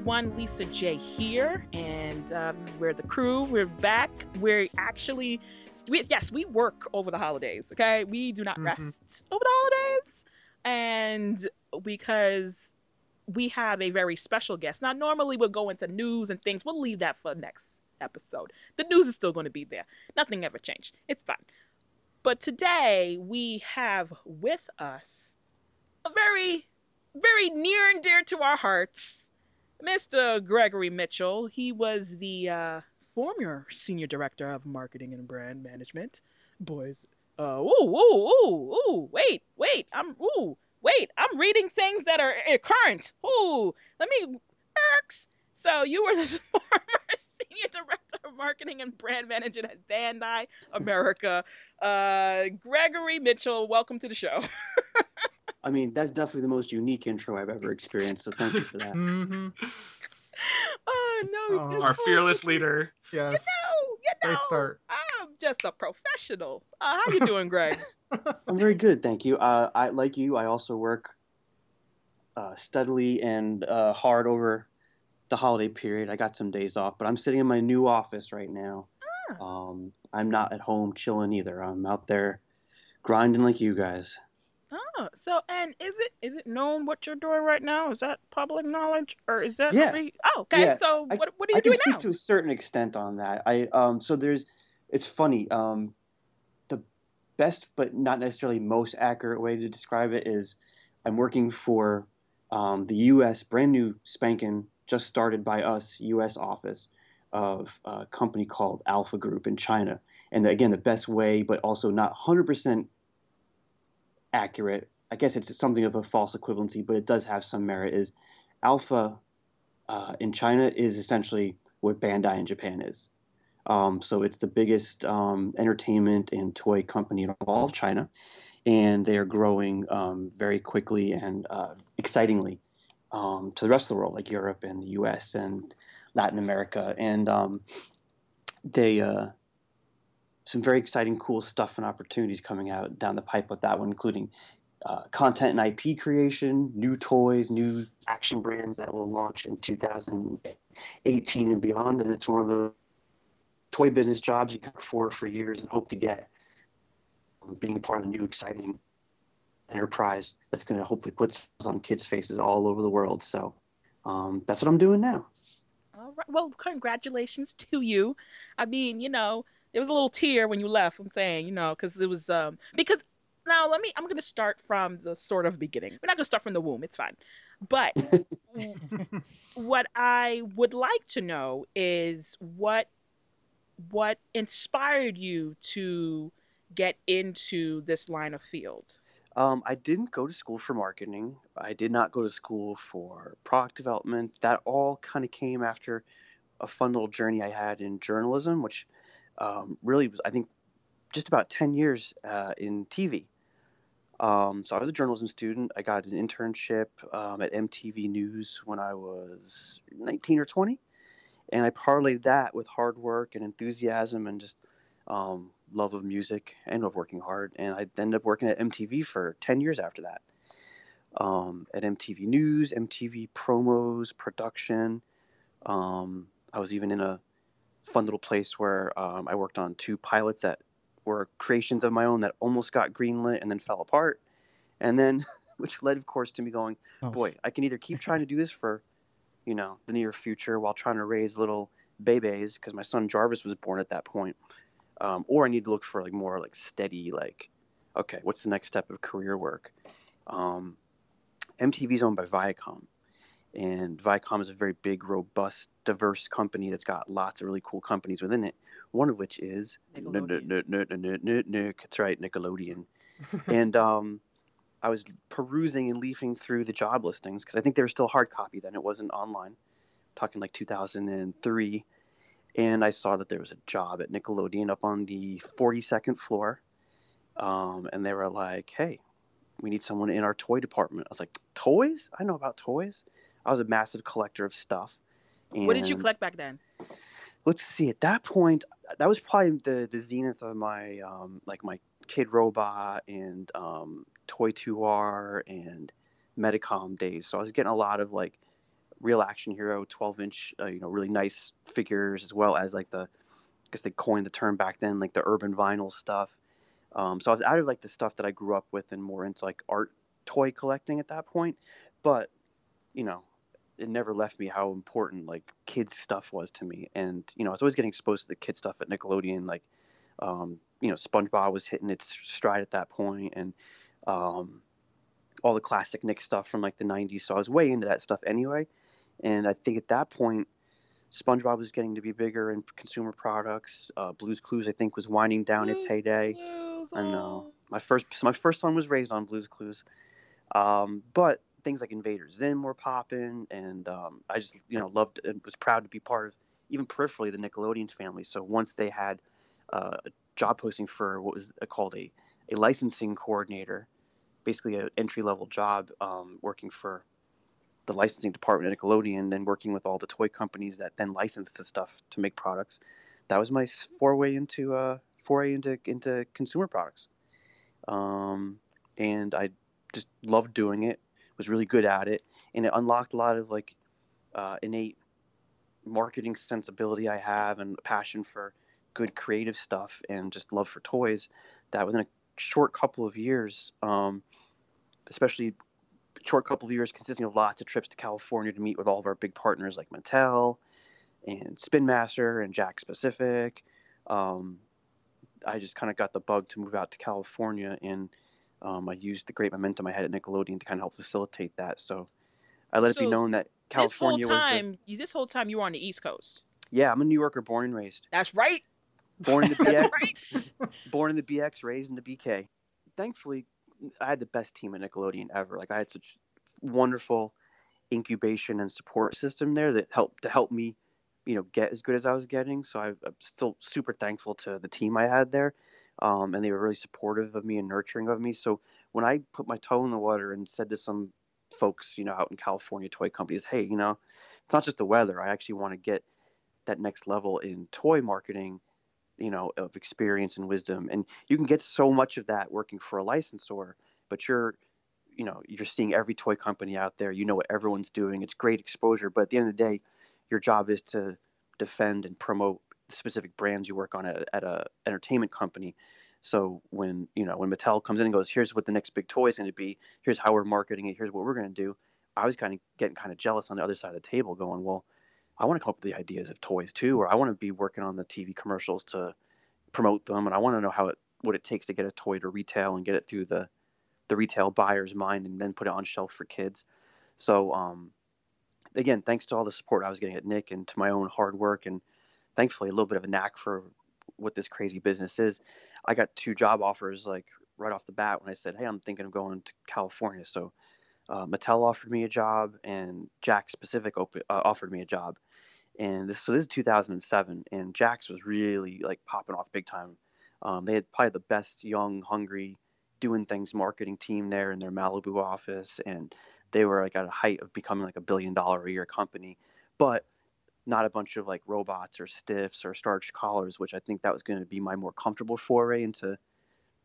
everyone. Lisa J here, and um, we're the crew. We're back. We're actually, we, yes, we work over the holidays. Okay, we do not Mhm. rest over the holidays, and because we have a very special guest. Now, normally we'll go into news and things. We'll leave that for next episode. The news is still going to be there. Nothing ever changed. It's fine. But today we have with us a very, very near and dear to our hearts, Mr. Gregory Mitchell. He was the uh, former senior director of marketing and brand management. Boys, uh, ooh, ooh, ooh, ooh, wait, wait, I'm, ooh, wait, I'm reading things that are uh, current. Ooh, let me, Erks. So you were the former senior director of marketing and brand management at Bandai America. Uh, Gregory Mitchell, welcome to the show. I mean, that's definitely the most unique intro I've ever experienced. So thank you for that. hmm oh no, Oh. Our fearless leader. You Yes. know, you know, Great start. I'm just a professional. Uh, how you doing, Greg? I'm very good, thank you. Uh, I like you. I also work uh, steadily and uh, hard over the holiday period. I got some days off, but I'm sitting in my new office right now. Ah. Um, I'm not at home chilling either. I'm out there grinding like you guys. Oh, so and is it is it known what you're doing right now? Is that public knowledge, or is that? Yeah. Oh, okay. Yeah, So I- what what are you I can doing speak now? to a certain extent on that. I um so there's it's funny. Um the best but not necessarily most accurate way to describe it is I'm working for um, the US brand new spanking just started by us US office of a company called Alpha Group in China. And again the best way but also not 100% accurate. I guess it's something of a false equivalency, but it does have some merit is Alpha uh, in China is essentially what Bandai in Japan is. Um, so it's the biggest um, entertainment and toy company in all of China, and they are growing um, very quickly and uh, excitingly um, to the rest of the world, like Europe and the U.S. and Latin America, and um, they uh, some very exciting, cool stuff and opportunities coming out down the pipe with that one, including uh, content and IP creation, new toys, new action brands that will launch in 2018 and beyond. And it's one of the toy business jobs you work for for years and hope to get. Being part of a new, exciting enterprise that's going to hopefully put on kids' faces all over the world. So um, that's what I'm doing now. All right. Well, congratulations to you. I mean, you know, there was a little tear when you left. I'm saying, you know, because it was um because now let me. I'm gonna start from the sort of beginning. We're not gonna start from the womb. It's fine. But what I would like to know is what what inspired you to get into this line of field. Um, I didn't go to school for marketing. I did not go to school for product development. That all kind of came after a fun little journey I had in journalism, which um, really was, I think, just about 10 years uh, in TV. Um, so I was a journalism student. I got an internship um, at MTV News when I was 19 or 20. And I parlayed that with hard work and enthusiasm and just um, love of music and of working hard. And I ended up working at MTV for 10 years after that. Um, at MTV News, MTV promos, production. Um, I was even in a fun little place where um, I worked on two pilots that were creations of my own that almost got greenlit and then fell apart. And then, which led, of course, to me going, Oh. boy, I can either keep trying to do this for, you know, the near future while trying to raise little babies, because my son Jarvis was born at that point, um, or I need to look for like more like steady, like, okay, what's the next step of career work? Um, MTV is owned by Viacom, and Viacom is a very big, robust, diverse company that's got lots of really cool companies within it. One of which is Nickelodeon. Nick. That's right, Nickelodeon. and um, I was perusing and leafing through the job listings because I think they were still hard copy then. It wasn't online. talking like 2003, and I saw that there was a job at Nickelodeon up on the 42nd floor, um, and they were like, "Hey, we need someone in our toy department." I was like, "Toys? I know about toys." I was a massive collector of stuff. What did you collect back then? let's see at that point that was probably the the zenith of my um like my Kidrobot and um Toy2R and Medicom days so i was getting a lot of like real action hero 12 inch uh, you know really nice figures as well as like the I guess they coined the term back then like the urban vinyl stuff um, so I was out of like the stuff that I grew up with and more into like art toy collecting at that point but you know it never left me how important like kids stuff was to me and you know I was always getting exposed to the kid stuff at Nickelodeon like um, you know SpongeBob was hitting its stride at that point and um, all the classic Nick stuff from like the 90s so I was way into that stuff anyway and I think at that point, SpongeBob was getting to be bigger in consumer products. Uh, Blue's Clues, I think, was winding down Blues its heyday. Clues, I know oh. my first my first son was raised on Blue's Clues, um, but things like Invader Zim were popping, and um, I just you know loved and was proud to be part of even peripherally the Nickelodeon family. So once they had uh, a job posting for what was called a a licensing coordinator, basically an entry level job um, working for the licensing department at Nickelodeon and working with all the toy companies that then licensed the stuff to make products. That was my foray into uh, foray into into consumer products, um, and I just loved doing it. Was really good at it, and it unlocked a lot of like uh, innate marketing sensibility I have and passion for good creative stuff and just love for toys. That within a short couple of years, um, especially short couple of years consisting of lots of trips to California to meet with all of our big partners like Mattel and Spin Master and Jakks Pacific. Um, I just kind of got the bug to move out to California, and um, I used the great momentum I had at Nickelodeon to kind of help facilitate that. So I let it be known that California this whole was the time, you this whole time you were on the East Coast. yeah. I'm a New Yorker, born and raised, That's right. born in the That's BX, right. born in the BX, raised in the BK. Thankfully, I had the best team at Nickelodeon ever. Like I had such wonderful incubation and support system there that helped to help me, you know, get as good as I was getting. So I, I'm still super thankful to the team I had there, um, and they were really supportive of me and nurturing of me. So when I put my toe in the water and said to some folks, you know, out in California toy companies, hey, you know, it's not just the weather. I actually want to get that next level in toy marketing you know of experience and wisdom and you can get so much of that working for a licensor but you're you know you're seeing every toy company out there you know what everyone's doing it's great exposure but at the end of the day your job is to defend and promote specific brands you work on at, at a entertainment company. So when you know when mattel comes in and goes here's what the next big toy is going to be. Here's how we're marketing it. Here's what we're going to do i was kind of getting kind of jealous on the other side of the table going well I want to come up with the ideas of toys too, or I want to be working on the TV commercials to promote them, and I want to know how it what it takes to get a toy to retail and get it through the the retail buyer's mind and then put it on shelf for kids. So um, again, thanks to all the support I was getting at Nick and to my own hard work and thankfully a little bit of a knack for what this crazy business is, I got two job offers like right off the bat when I said, "Hey, I'm thinking of going to California." So uh, Mattel offered me a job, and Jakks Pacific op- uh, offered me a job. And this so this is 2007, and Jakks was really like popping off big time. Um, they had probably the best young, hungry, doing things marketing team there in their Malibu office, and they were like at a height of becoming like a billion dollar a year company, but not a bunch of like robots or stiffs or starched collars, which I think that was going to be my more comfortable foray into,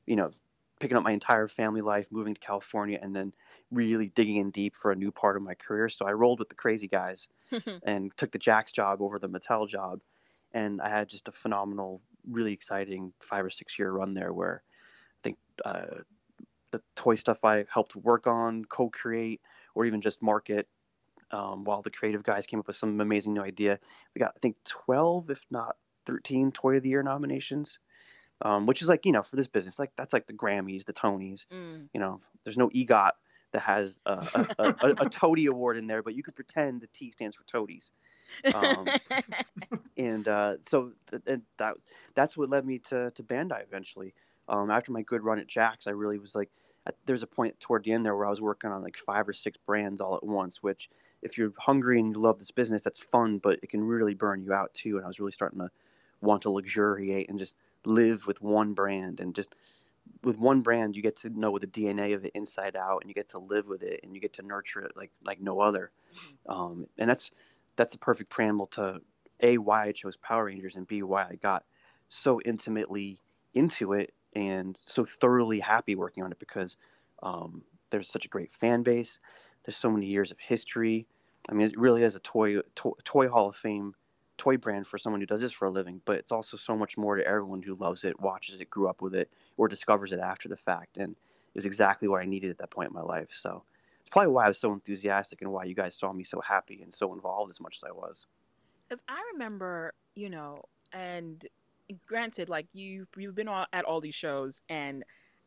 you know, picking up my entire family life, moving to California, and then really digging in deep for a new part of my career. So I rolled with the crazy guys and took the Jakks job over the Mattel job. And I had just a phenomenal, really exciting five or six year run there where I think uh, the toy stuff I helped work on, co create, or even just market. Um, while the creative guys came up with some amazing new idea, we got I think 12, if not 13, Toy of the Year nominations um, which is like you know for this business like that's like the Grammys, the Tonys. Mm. You know, there's no EGOT that has a, a, a, a Toady award in there, but you could pretend the T stands for Toadies. Um, and uh, so th- and that that's what led me to to Bandai eventually. Um, after my good run at Jakks, I really was like, there's a point toward the end there where I was working on like five or six brands all at once. Which, if you're hungry and you love this business, that's fun, but it can really burn you out too. And I was really starting to want to luxuriate and just live with one brand and just with one brand you get to know the dna of it inside out and you get to live with it and you get to nurture it like like no other um, and that's that's a perfect preamble to a why i chose power rangers and b why i got so intimately into it and so thoroughly happy working on it because um, there's such a great fan base there's so many years of history I mean, it really is a toy, toy toy Hall of Fame toy brand for someone who does this for a living, but it's also so much more to everyone who loves it, watches it, grew up with it, or discovers it after the fact. And it was exactly what I needed at that point in my life. So it's probably why I was so enthusiastic and why you guys saw me so happy and so involved as much as I was. Because I remember, you know, and granted, like you you've been all, at all these shows, and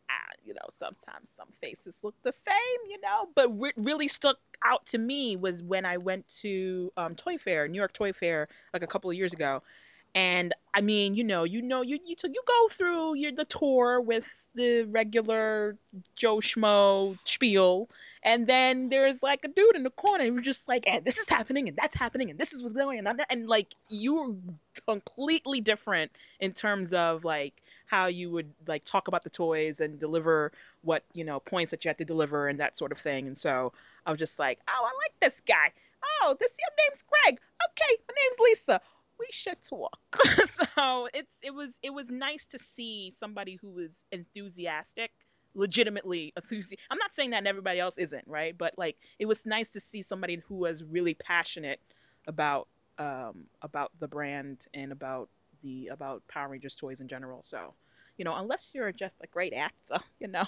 uh, you know sometimes some faces look the same, you know, but what really stuck out to me was when I went to um, Toy Fair, New York Toy Fair, like a couple of years ago, and I mean, you know, you know, you you, you go through your the tour with the regular Joe Schmo spiel, and then there's like a dude in the corner, and you're just like, and this is happening, and that's happening, and this is what's going on, and like you're completely different in terms of like how you would like talk about the toys and deliver what you know points that you had to deliver and that sort of thing. And so I was just like, oh, I like this guy. Oh, this your name's Greg. Okay, my name's Lisa we should talk. so it's it was it was nice to see somebody who was enthusiastic, legitimately enthusiastic. I'm not saying that everybody else isn't, right? But like it was nice to see somebody who was really passionate about um about the brand and about the about Power Rangers toys in general. So, you know, unless you're just a great actor, you know,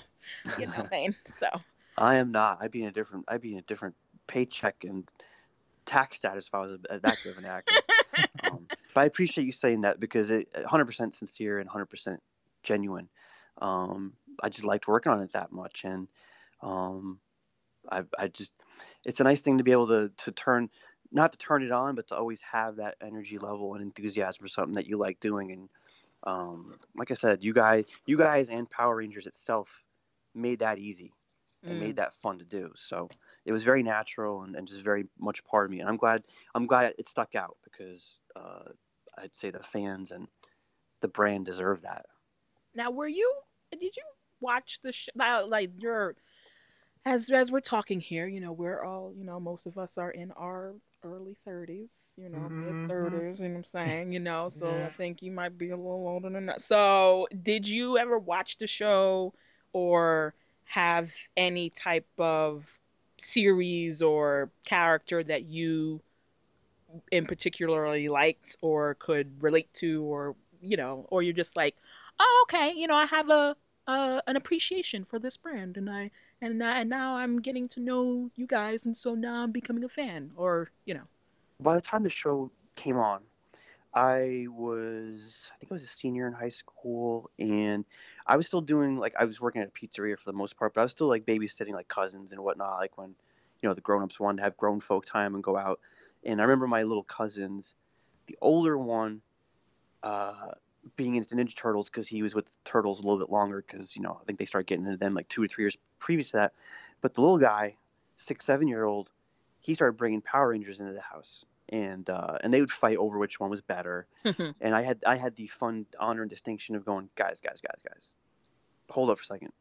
you know, I mean, so I am not. I'd be in a different. I'd be in a different paycheck and tax status if I was a, that good of an actor. um, but I appreciate you saying that because it 100% sincere and 100% genuine. Um, I just liked working on it that much, and um, I, I just it's a nice thing to be able to to turn not to turn it on, but to always have that energy level and enthusiasm for something that you like doing. And um, like I said, you guys, you guys, and Power Rangers itself made that easy and mm. made that fun to do. So it was very natural and, and just very much part of me. And I'm glad I'm glad it stuck out because uh, I'd say the fans and the brand deserve that. Now, were you? Did you watch the show? Like you're as as we're talking here, you know, we're all you know, most of us are in our early 30s, you know, mm-hmm. mid 30s, you know what I'm saying, you know, so yeah. I think you might be a little older than that. So, did you ever watch the show or have any type of series or character that you in particularly liked or could relate to or you know or you're just like oh okay you know i have a uh, an appreciation for this brand and i and, I, and now i'm getting to know you guys and so now i'm becoming a fan or you know by the time the show came on I was, I think I was a senior in high school, and I was still doing like I was working at a pizzeria for the most part, but I was still like babysitting like cousins and whatnot, like when you know the grown-ups wanted to have grown folk time and go out. And I remember my little cousins, the older one, uh, being into Ninja Turtles because he was with Turtles a little bit longer because you know I think they started getting into them like two or three years previous to that. But the little guy, six, seven year old, he started bringing Power Rangers into the house and uh, and they would fight over which one was better. and I had I had the fun honor and distinction of going, guys, guys, guys, guys, hold up for a second.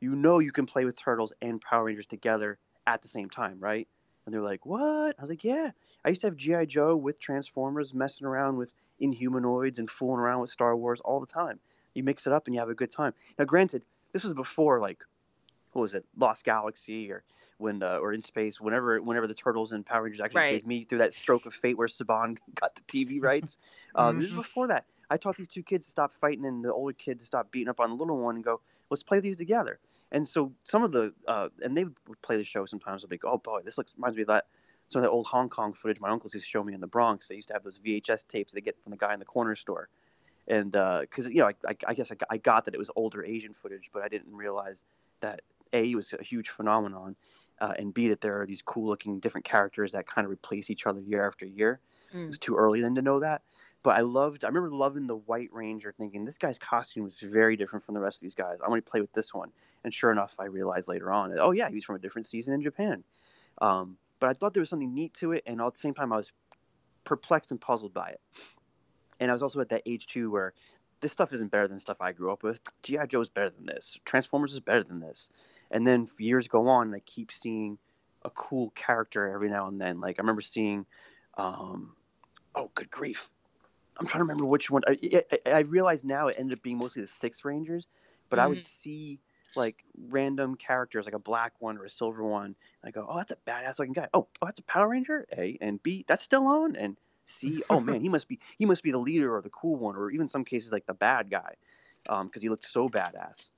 You know you can play with turtles and Power Rangers together at the same time, right? And they're like, what? I was like, yeah. I used to have GI Joe with Transformers, messing around with Inhumanoids and fooling around with Star Wars all the time. You mix it up and you have a good time. Now, granted, this was before like what was it, Lost Galaxy or when uh, or in space, whenever whenever the turtles and Power Rangers actually right. did meet through that stroke of fate where Saban got the TV rights. Um, mm-hmm. This is before that. I taught these two kids to stop fighting and the older kid to stop beating up on the little one and go, let's play these together. And so some of the uh, and they would play the show sometimes. I'd be like, oh boy, this looks reminds me of that some of that old Hong Kong footage my uncles used to show me in the Bronx. They used to have those VHS tapes they get from the guy in the corner store. And because uh, you know, I, I, I guess I, I got that it was older Asian footage, but I didn't realize that a was a huge phenomenon, uh, and b that there are these cool looking different characters that kind of replace each other year after year. Mm. It was too early then to know that, but I loved. I remember loving the White Ranger, thinking this guy's costume was very different from the rest of these guys. I want to play with this one, and sure enough, I realized later on that oh yeah, he's from a different season in Japan. Um, but I thought there was something neat to it, and at the same time, I was perplexed and puzzled by it. And I was also at that age too where this stuff isn't better than stuff I grew up with. GI Joe is better than this. Transformers is better than this. And then years go on, and I keep seeing a cool character every now and then. Like I remember seeing, um, oh, good grief, I'm trying to remember which one. I, I, I realize now it ended up being mostly the Six Rangers, but mm-hmm. I would mm-hmm. see like random characters, like a black one or a silver one. And I go, oh, that's a badass looking guy. Oh, oh, that's a Power Ranger. A and B, that's still on. And C, oh man, he must be he must be the leader or the cool one, or even some cases like the bad guy, because um, he looked so badass.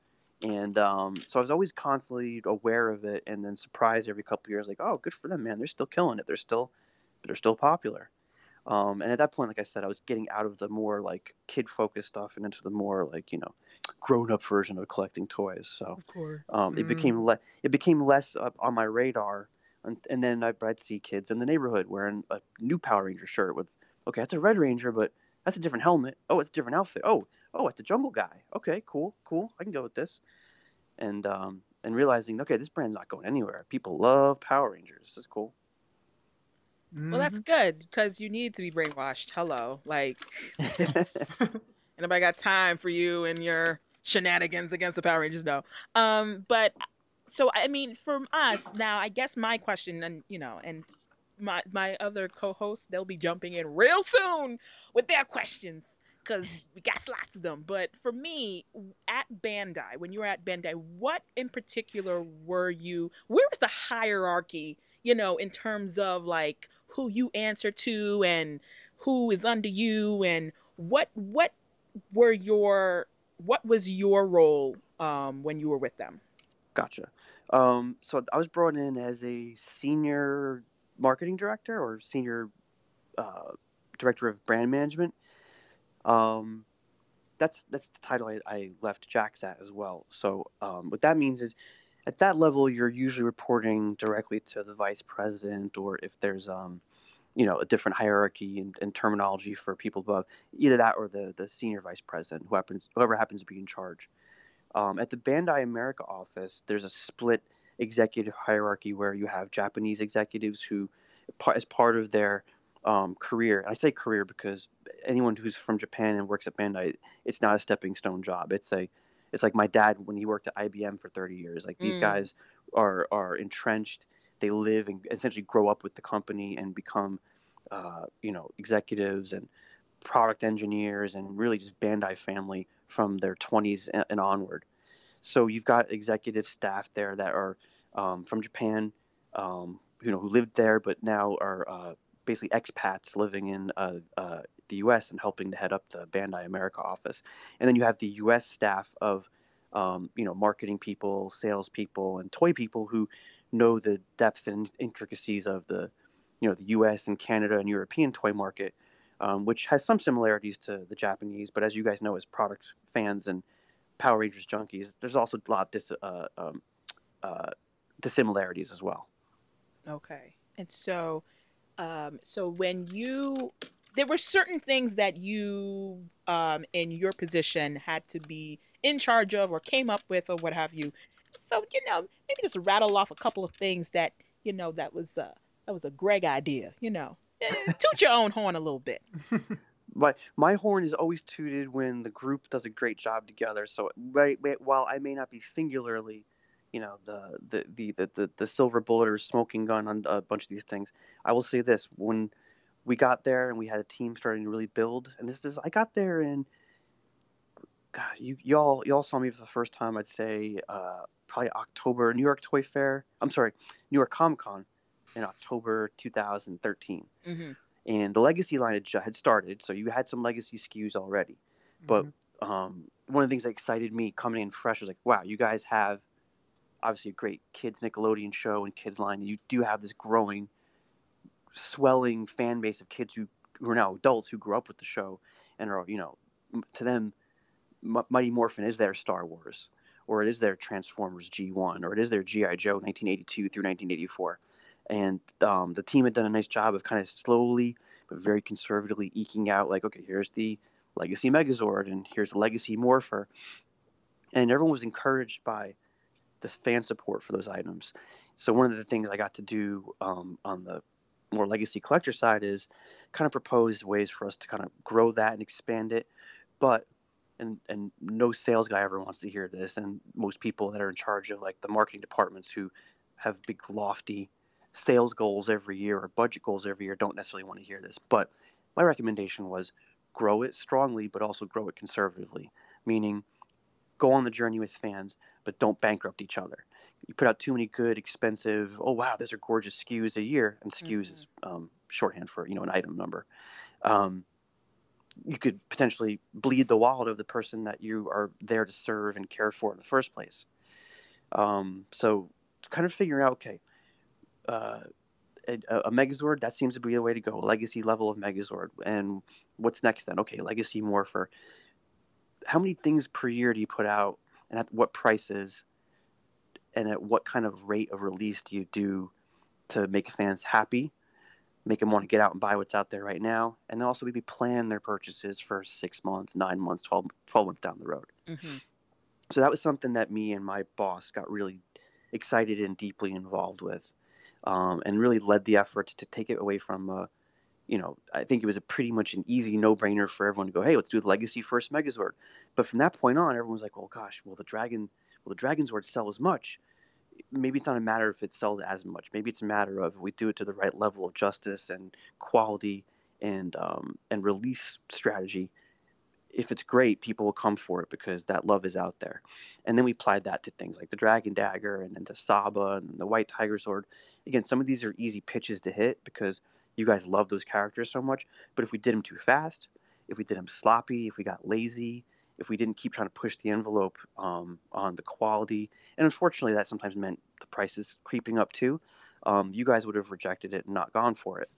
And um, so I was always constantly aware of it, and then surprised every couple years, like, oh, good for them, man. They're still killing it. They're still they're still popular. Um, and at that point, like I said, I was getting out of the more like kid focused stuff and into the more like you know grown up version of collecting toys. So um, it mm. became le- it became less on my radar. And, and then I, I'd see kids in the neighborhood wearing a new Power Ranger shirt with okay, that's a Red Ranger, but that's a different helmet. Oh, it's a different outfit. Oh, oh, it's a Jungle Guy. Okay, cool, cool. I can go with this. And um, and realizing, okay, this brand's not going anywhere. People love Power Rangers. This is cool. Well, that's mm-hmm. good because you need to be brainwashed. Hello, like, anybody got time for you and your shenanigans against the Power Rangers? No. Um, but so I mean, from us now, I guess my question, and you know, and my my other co-hosts, they'll be jumping in real soon with their questions because we got lots of them. But for me, at Bandai, when you were at Bandai, what in particular were you? Where was the hierarchy? You know, in terms of like who you answer to and who is under you and what what were your what was your role um, when you were with them? Gotcha. Um, so I was brought in as a senior marketing director or senior uh, director of brand management. Um, that's that's the title I, I left Jakks at as well. So um, what that means is at that level, you're usually reporting directly to the vice president, or if there's um, you know, a different hierarchy and, and, terminology for people above, either that or the the senior vice president, who happens whoever happens to be in charge. Um, at the Bandai America office, there's a split executive hierarchy where you have Japanese executives who, as part of their um, career, I say career because anyone who's from Japan and works at Bandai, it's not a stepping stone job. It's a it's like my dad when he worked at IBM for 30 years. Like these mm. guys are are entrenched. They live and essentially grow up with the company and become, uh, you know, executives and product engineers and really just Bandai family from their 20s and, and onward. So you've got executive staff there that are um, from Japan, um, you know, who lived there but now are uh, basically expats living in uh, uh, the U.S. and helping to head up the Bandai America office. And then you have the U.S. staff of, um, you know, marketing people, sales people, and toy people who know the depth and intricacies of the, you know, the U.S. and Canada and European toy market, um, which has some similarities to the Japanese. But as you guys know, as product fans and Power Rangers junkies, there's also a lot of dis, uh, um, uh, dissimilarities as well. Okay, and so, um, so when you there were certain things that you um, in your position had to be in charge of or came up with or what have you. So you know, maybe just rattle off a couple of things that you know that was uh, that was a Greg idea. You know, toot your own horn a little bit. my my horn is always tooted when the group does a great job together. So right, while I may not be singularly, you know, the the the the, the, the silver bullet or smoking gun on a bunch of these things, I will say this: when we got there and we had a team starting to really build, and this is I got there in. God, you y'all y'all saw me for the first time. I'd say uh, probably October New York Toy Fair. I'm sorry, New York Comic Con in October 2013. Mm-hmm and the legacy line had, had started, so you had some legacy SKUs already. But mm-hmm. um, one of the things that excited me coming in fresh was like, wow, you guys have obviously a great kids Nickelodeon show and kids line. And You do have this growing, swelling fan base of kids who, who are now adults who grew up with the show and are, you know, to them, M- Mighty Morphin is their Star Wars, or it is their Transformers G1, or it is their G.I. Joe 1982 through 1984 and um, the team had done a nice job of kind of slowly but very conservatively eking out like okay here's the legacy megazord and here's the legacy morpher. And everyone was encouraged by this fan support for those items. So one of the things i got to do um, on the more legacy collector side is kind of propose ways for us to kind of grow that and expand it. But and and no sales guy ever wants to hear this and most people that are in charge of like the marketing departments who have big lofty sales goals every year or budget goals every year don't necessarily want to hear this. But my recommendation was grow it strongly, but also grow it conservatively, meaning go on the journey with fans, but don't bankrupt each other. You put out too many good, expensive. Oh wow, those are gorgeous SKUs a year, and SKUs mm-hmm. is um, shorthand for you know an item number. Um, you could potentially bleed the wallet of the person that you are there to serve and care for in the first place. Um, so, kind of figuring out, okay, uh, a, a, Megazord that seems to be the way to go, a legacy level of Megazord, and what's next then? Okay, legacy Morpher. how many things per year do you put out, and at what prices, and at what kind of rate of release do you do to make fans happy make them want to get out and buy what's out there right now, and then also maybe plan their purchases for six months, nine months, 12, 12 months down the road. Mm-hmm. So that was something that me and my boss got really excited and deeply involved with, um, and really led the efforts to take it away from. Uh, you know, I think it was a pretty much an easy no-brainer for everyone to go, hey, let's do the Legacy first Megazord. But from that point on, everyone was like, well, gosh, will the Dragon, will the Dragon Zord sell as much? Maybe it's not a matter if it sells as much. Maybe it's a matter of we do it to the right level of justice and quality and um, and release strategy. If it's great, people will come for it because that love is out there. And then we applied that to things like the Dragon Dagger and then to Saba and the White Tiger Sword. Again, some of these are easy pitches to hit because you guys love those characters so much. But if we did them too fast, if we did them sloppy, if we got lazy, if we didn't keep trying to push the envelope um, on the quality. And unfortunately, that sometimes meant the prices creeping up too. Um, you guys would have rejected it and not gone for it.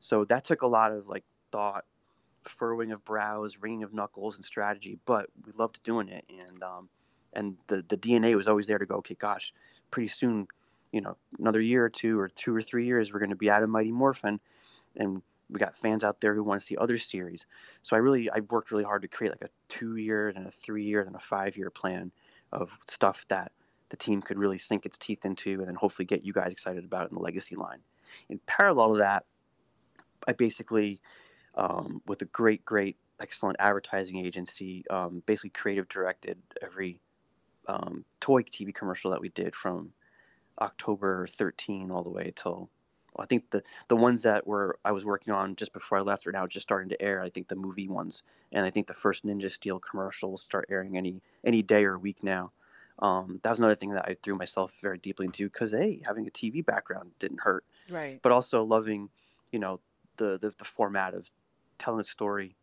So that took a lot of like thought, furrowing of brows, wringing of knuckles, and strategy. But we loved doing it, and um, and the the DNA was always there to go. Okay, gosh, pretty soon, you know, another year or two or two or three years, we're going to be out of Mighty Morphin, and we got fans out there who want to see other series. So I really I worked really hard to create like a two year and a three year and a five year plan of stuff that the team could really sink its teeth into and then hopefully get you guys excited about in the legacy line. In parallel to that, I basically um, with a great, great, excellent advertising agency, um, basically creative directed every um, toy TV commercial that we did from October 13 all the way till I think the the ones that were I was working on just before I left are now just starting to air. I think the movie ones, and I think the first Ninja Steel commercial will start airing any any day or week now. Um, that was another thing that I threw myself very deeply into because hey, having a TV background didn't hurt. Right. But also loving, you know, the the, the format of telling a story,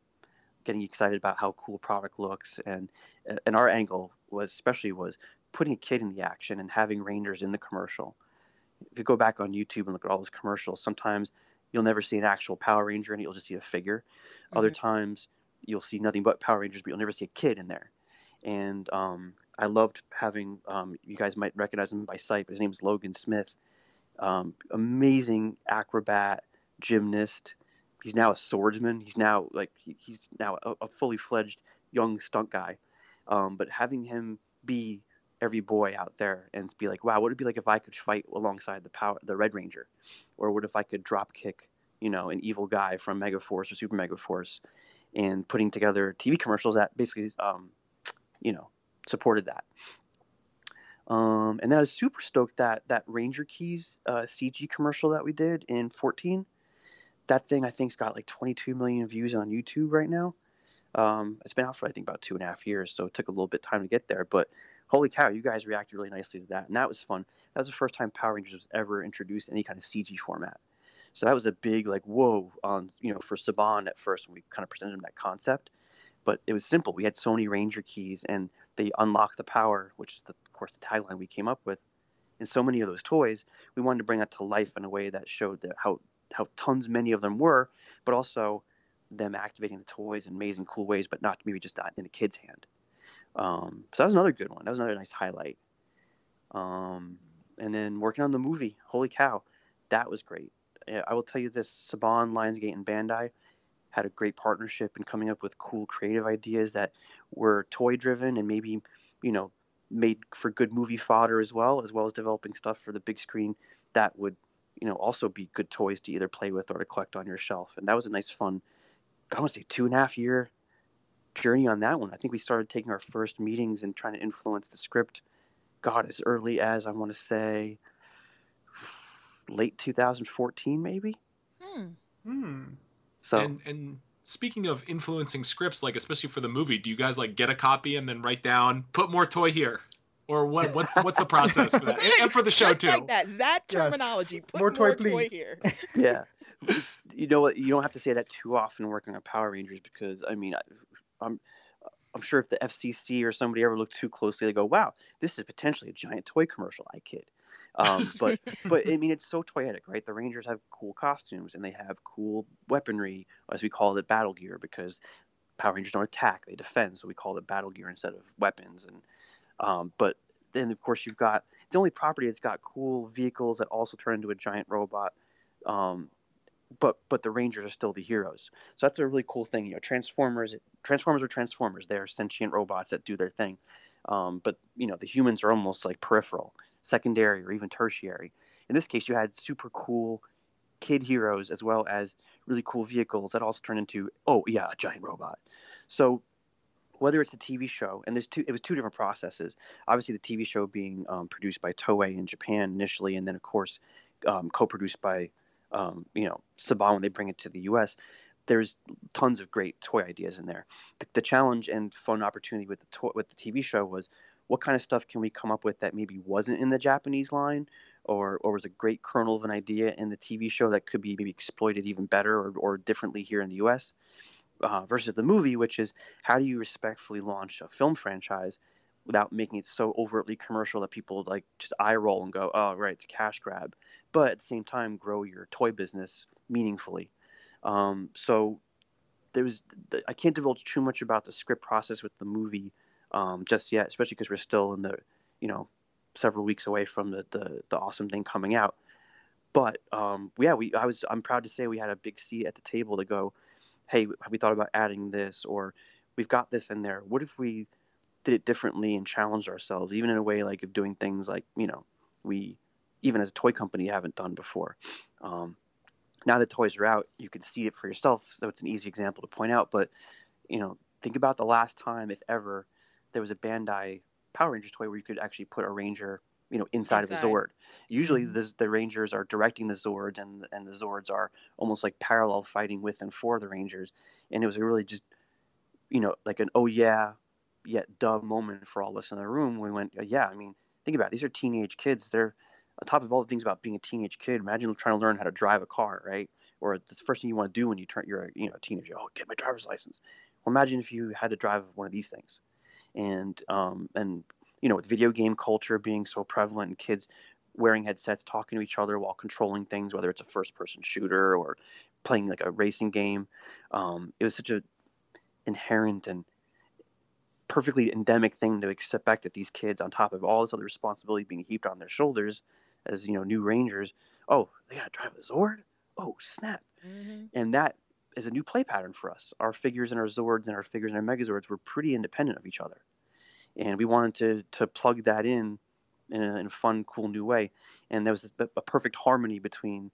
getting excited about how cool product looks, and and our angle was especially was putting a kid in the action and having Rangers in the commercial if you go back on YouTube and look at all those commercials, sometimes you'll never see an actual Power Ranger and you'll just see a figure. Mm-hmm. Other times you'll see nothing but Power Rangers, but you'll never see a kid in there. And um, I loved having, um, you guys might recognize him by sight, but his name is Logan Smith. Um, amazing acrobat, gymnast. He's now a swordsman. He's now like he, he's now a, a fully fledged young stunt guy. Um, but having him be every boy out there and be like, wow, what would it be like if I could fight alongside the power, the Red Ranger, or what if I could drop kick, you know, an evil guy from Megaforce or Super Megaforce, and putting together TV commercials that basically, um, you know, supported that. Um, and then I was super stoked that that Ranger Keys uh, CG commercial that we did in 14. That thing I think's got like 22 million views on YouTube right now. Um, it's been out for I think about two and a half years, so it took a little bit time to get there. But holy cow, you guys reacted really nicely to that, and that was fun. That was the first time Power Rangers was ever introduced in any kind of CG format. So that was a big like whoa on you know for Saban at first when we kind of presented him that concept. But it was simple. We had Sony Ranger keys, and they unlock the power, which is the, of course the tagline we came up with. And so many of those toys, we wanted to bring that to life in a way that showed that how how tons many of them were, but also them activating the toys in amazing cool ways, but not maybe just not in a kid's hand. Um, so that was another good one. That was another nice highlight. Um, and then working on the movie, holy cow, that was great. I will tell you this: Saban, Lionsgate, and Bandai had a great partnership in coming up with cool creative ideas that were toy driven and maybe, you know, made for good movie fodder as well, as well as developing stuff for the big screen that would, you know, also be good toys to either play with or to collect on your shelf. And that was a nice, fun I want to say two and a half year journey on that one. I think we started taking our first meetings and trying to influence the script. God, as early as I want to say late 2014, maybe. Hmm. Hmm. So and, and speaking of influencing scripts, like especially for the movie, do you guys like get a copy and then write down, put more toy here? Or what? What's what's the process for that? And, and for the show Just too. like that. That Yes. terminology. Put More more, toy, toy, please. here. yeah you know what you don't have to say that too often working on power rangers because i mean I, i'm i'm sure if the fcc or somebody ever looked too closely they go wow this is potentially a giant toy commercial i kid. Um, but but i mean it's so toyetic right? The rangers have cool costumes and they have cool weaponry as we call it battle gear because power rangers don't attack they defend so we call it battle gear instead of weapons. And um, but then of course you've got it's the only property that's got cool vehicles that also turn into a giant robot. Um, but but the Rangers are still the heroes. So that's a really cool thing. You know, Transformers Transformers are Transformers. They're sentient robots that do their thing. Um, but you know, the humans are almost like peripheral, secondary, or even tertiary. In this case, you had super cool kid heroes as well as really cool vehicles that also turn into oh yeah, a giant robot. So whether it's the TV show, and there's two, it was two different processes. Obviously, the TV show being um, produced by Toei in Japan initially, and then of course um, co-produced by um, you know Saban when they bring it to the U.S. There's tons of great toy ideas in there. The, the challenge and fun opportunity with the toy, with the TV show was what kind of stuff can we come up with that maybe wasn't in the Japanese line, or or was a great kernel of an idea in the TV show that could be maybe exploited even better or, or differently here in the U.S. Uh, versus the movie, which is how do you respectfully launch a film franchise without making it so overtly commercial that people like just eye roll and go, oh right, it's a cash grab, but at the same time grow your toy business meaningfully. Um, so there's I can't divulge too much about the script process with the movie um, just yet, especially because we're still in the you know several weeks away from the the, the awesome thing coming out. But um, yeah, we I was I'm proud to say we had a big seat at the table to go, hey, have we thought about adding this or we've got this in there. What if we did it differently and challenged ourselves, even in a way like of doing things like you know we even as a toy company haven't done before. Um, now that toys are out, you can see it for yourself, so it's an easy example to point out. But you know, think about the last time, if ever, there was a Bandai Power Rangers toy where you could actually put a Ranger, you know, inside, of a Zord. Usually, Mhm. the, the Rangers are directing the Zords, and and the Zords are almost like parallel fighting with and for the Rangers. And it was really just, you know, like an oh yeah, yet dumb moment for all of us in the room. We went, yeah, I mean, think about it. These are teenage kids. They're on top of all the things about being a teenage kid. Imagine trying to learn how to drive a car, right? Or the first thing you want to do when you turn, you're a you know a teenager. Oh, get my driver's license. Well, imagine if you had to drive one of these things, and um, and you know with video game culture being so prevalent and kids wearing headsets, talking to each other while controlling things, whether it's a first-person shooter or playing like a racing game. Um, it was such a inherent and perfectly endemic thing to expect that these kids, on top of all this other responsibility being heaped on their shoulders as you know new rangers, oh, they gotta drive a Zord. Oh, snap! hmm And that is a new play pattern for us. Our figures and our Zords and our figures and our Megazords were pretty independent of each other, and we wanted to to plug that in in a, in a fun, cool new way. And there was a, a perfect harmony between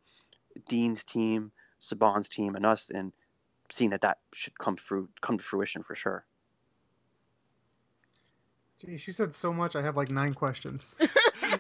Dean's team, Saban's team, and us, and seeing that that should come through come to fruition for sure. Geez, you said so much. I have like nine questions.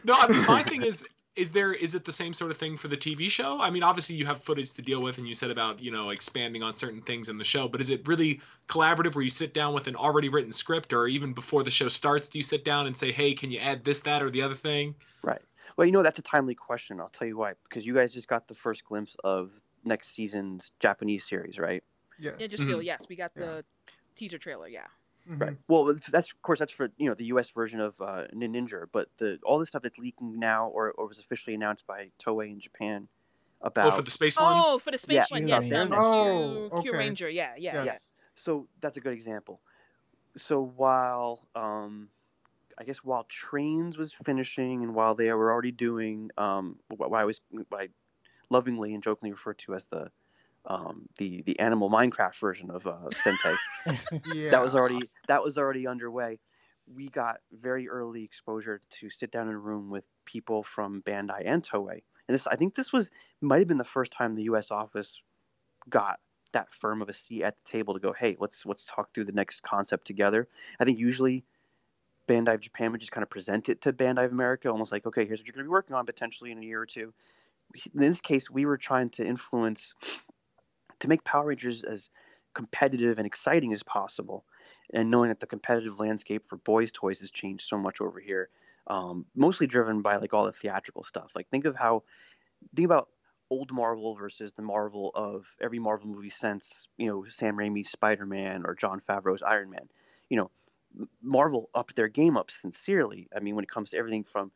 No, I mean my thing is is there is it the same sort of thing for the TV show? I mean, obviously you have footage to deal with and you said about, you know, expanding on certain things in the show, but is it really collaborative where you sit down with an already written script or even before the show starts do you sit down and say, "Hey, can you add this that or the other thing?" Right. Well, you know that's a timely question. I'll tell you why. Because you guys just got the first glimpse of next season's Japanese series, right? Yes. Ninja Steel, Mhm. yes, we got Yeah. the teaser trailer. Yeah. Mhm. Right. Well, that's of course that's for you know the U.S. version of uh, Ninja, but the all the stuff that's leaking now or, or was officially announced by Toei in Japan about Oh, for the space one? Oh, for the space Yeah. one, yes. yeah. Um, Oh, Q, Q okay. Ranger, yeah, yeah, Yes. yeah. so that's a good example. So while um, I guess while Trains was finishing and while they were already doing um, what I was what I lovingly and jokingly referred to as the um, the the animal Minecraft version of uh, Sentai. Yeah. that was already that was already underway. We got very early exposure to sit down in a room with people from Bandai and Toei, and this I think this was might have been the first time the U.S. office got that firm of a seat at the table to go, hey, let's let's talk through the next concept together. I think usually Bandai of Japan would just kind of present it to Bandai of America, almost like, okay, here's what you're going to be working on potentially in a year or two. In this case, we were trying to influence to make Power Rangers as competitive and exciting as possible. And knowing that the competitive landscape for boys' toys has changed so much over here, um, mostly driven by like all the theatrical stuff. Like think of how, think about old Marvel versus the Marvel of every Marvel movie since you know Sam Raimi's Spider-Man or Jon Favreau's Iron Man. You know, Marvel upped their game up sincerely. I mean, when it comes to everything from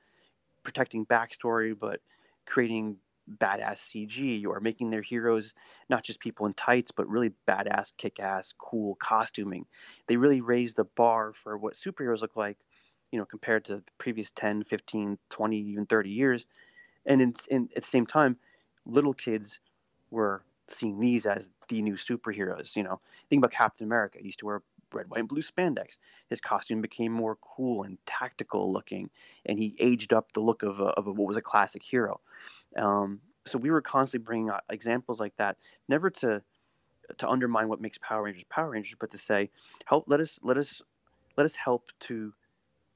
protecting backstory, but creating badass CG or making their heroes not just people in tights, but really badass, kick ass, cool costuming. They really raised the bar for what superheroes look like, you know, compared to the previous 10, 15, 20, even 30 years. And in, in, at the same time, little kids were seeing these as the new superheroes. You know, think about Captain America. He used to wear red, white, and blue spandex. His costume became more cool and tactical looking, and he aged up the look of, a, of a, what was a classic hero. Um, so we were constantly bringing out examples like that, never to to undermine what makes Power Rangers Power Rangers, but to say, help let us let us let us help to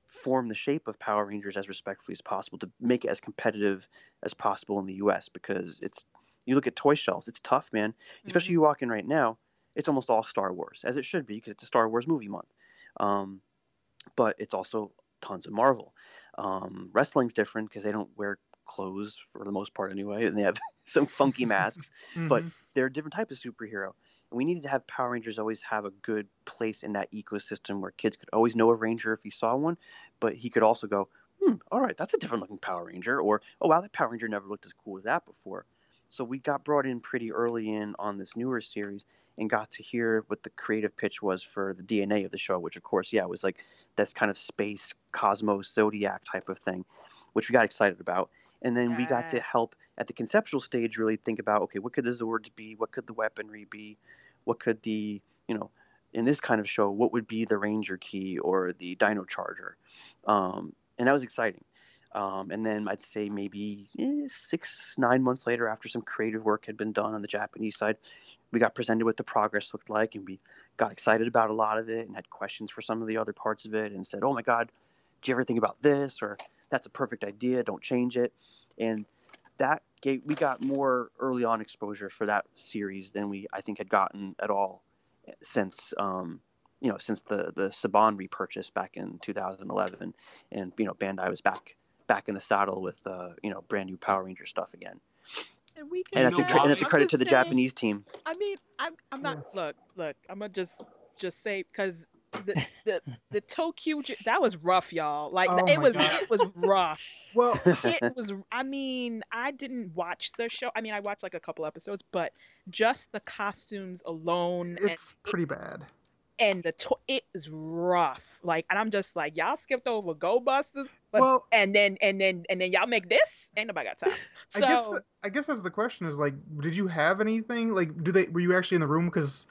form the shape of Power Rangers as respectfully as possible to make it as competitive as possible in the U.S. Because it's you look at toy shelves, it's tough, man. Especially mm-hmm. you walk in right now, it's almost all Star Wars, as it should be, because it's a Star Wars movie month. Um, but it's also tons of Marvel. Um, wrestling's different because they don't wear clothes for the most part anyway, and they have some funky masks. mm-hmm. But they're a different type of superhero. And we needed to have Power Rangers always have a good place in that ecosystem where kids could always know a Ranger if he saw one, but he could also go, hmm, all right, that's a different looking Power Ranger, or oh wow, that Power Ranger never looked as cool as that before. So we got brought in pretty early in on this newer series and got to hear what the creative pitch was for the DNA of the show, which of course, yeah, was like this kind of space, cosmos, zodiac type of thing, which we got excited about. And then yes. we got to help at the conceptual stage really think about, okay, what could the Zords be? What could the weaponry be? What could the, you know, in this kind of show, what would be the Ranger key or the Dino Charger? Um, and that was exciting. Um, and then I'd say maybe eh, six, nine months later, after some creative work had been done on the Japanese side, we got presented with the progress looked like, and we got excited about a lot of it, and had questions for some of the other parts of it, and said, "Oh my God, do you ever think about this?" or "That's a perfect idea. Don't change it." And that gave we got more early on exposure for that series than we I think had gotten at all since um, you know since the the Saban repurchase back in 2011, and you know Bandai was back back in the saddle with uh, you know brand new Power Ranger stuff again. And we can. And that's, a, and that's a credit to the saying, Japanese team. I mean, I'm I'm not. Look, look. I'm gonna just just say because the the the ToQ that was rough, y'all. Like oh it was God. it was rough. well, it was. I mean, I didn't watch the show. I mean, I watched like a couple episodes, but just the costumes alone, it's pretty bad and the to- it is rough. Like, and I'm just like, y'all skipped over Go Busters, but, well, and then and then and then y'all make this. Ain't nobody got time. So I guess the, I guess that's the question. Is like, did you have anything? Like, do they were you actually in the room because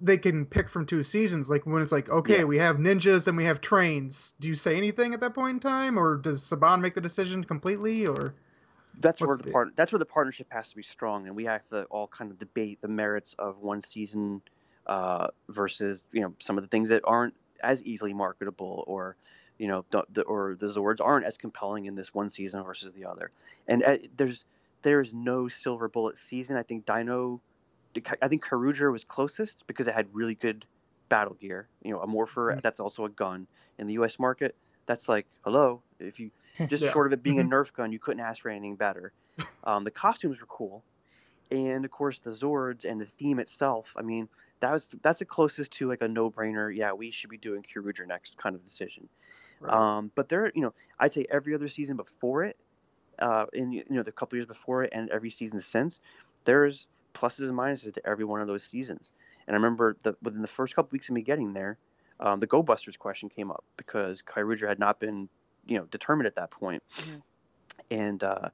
they can pick from two seasons? Like when it's like, okay, yeah. we have ninjas and we have trains. Do you say anything at that point in time, or does Saban make the decision completely, or? That's where the part. That's where the partnership has to be strong, and we have to all kind of debate the merits of one season uh, versus you know some of the things that aren't as easily marketable or you know the, or the Zords aren't as compelling in this one season versus the other. And uh, there's there's no silver bullet season. I think Dino, I think Kyoryuger was closest because it had really good battle gear. You know, a morpher mm-hmm. that's also a gun in the U.S. market. That's like hello. If you just yeah. short of it being a mm-hmm. Nerf gun, you couldn't ask for anything better. Um, the costumes were cool, and of course the Zords and the theme itself. I mean, that was that's the closest to like a no-brainer. Yeah, we should be doing Kyoryuger next kind of decision. Right. Um, but there, you know, I'd say every other season before it, uh, in you know the couple years before it, and every season since, there's pluses and minuses to every one of those seasons. And I remember the within the first couple weeks of me getting there, um, the Go Busters question came up because Kyoryuger had not been, you know, determined at that point. Mm-hmm. And uh,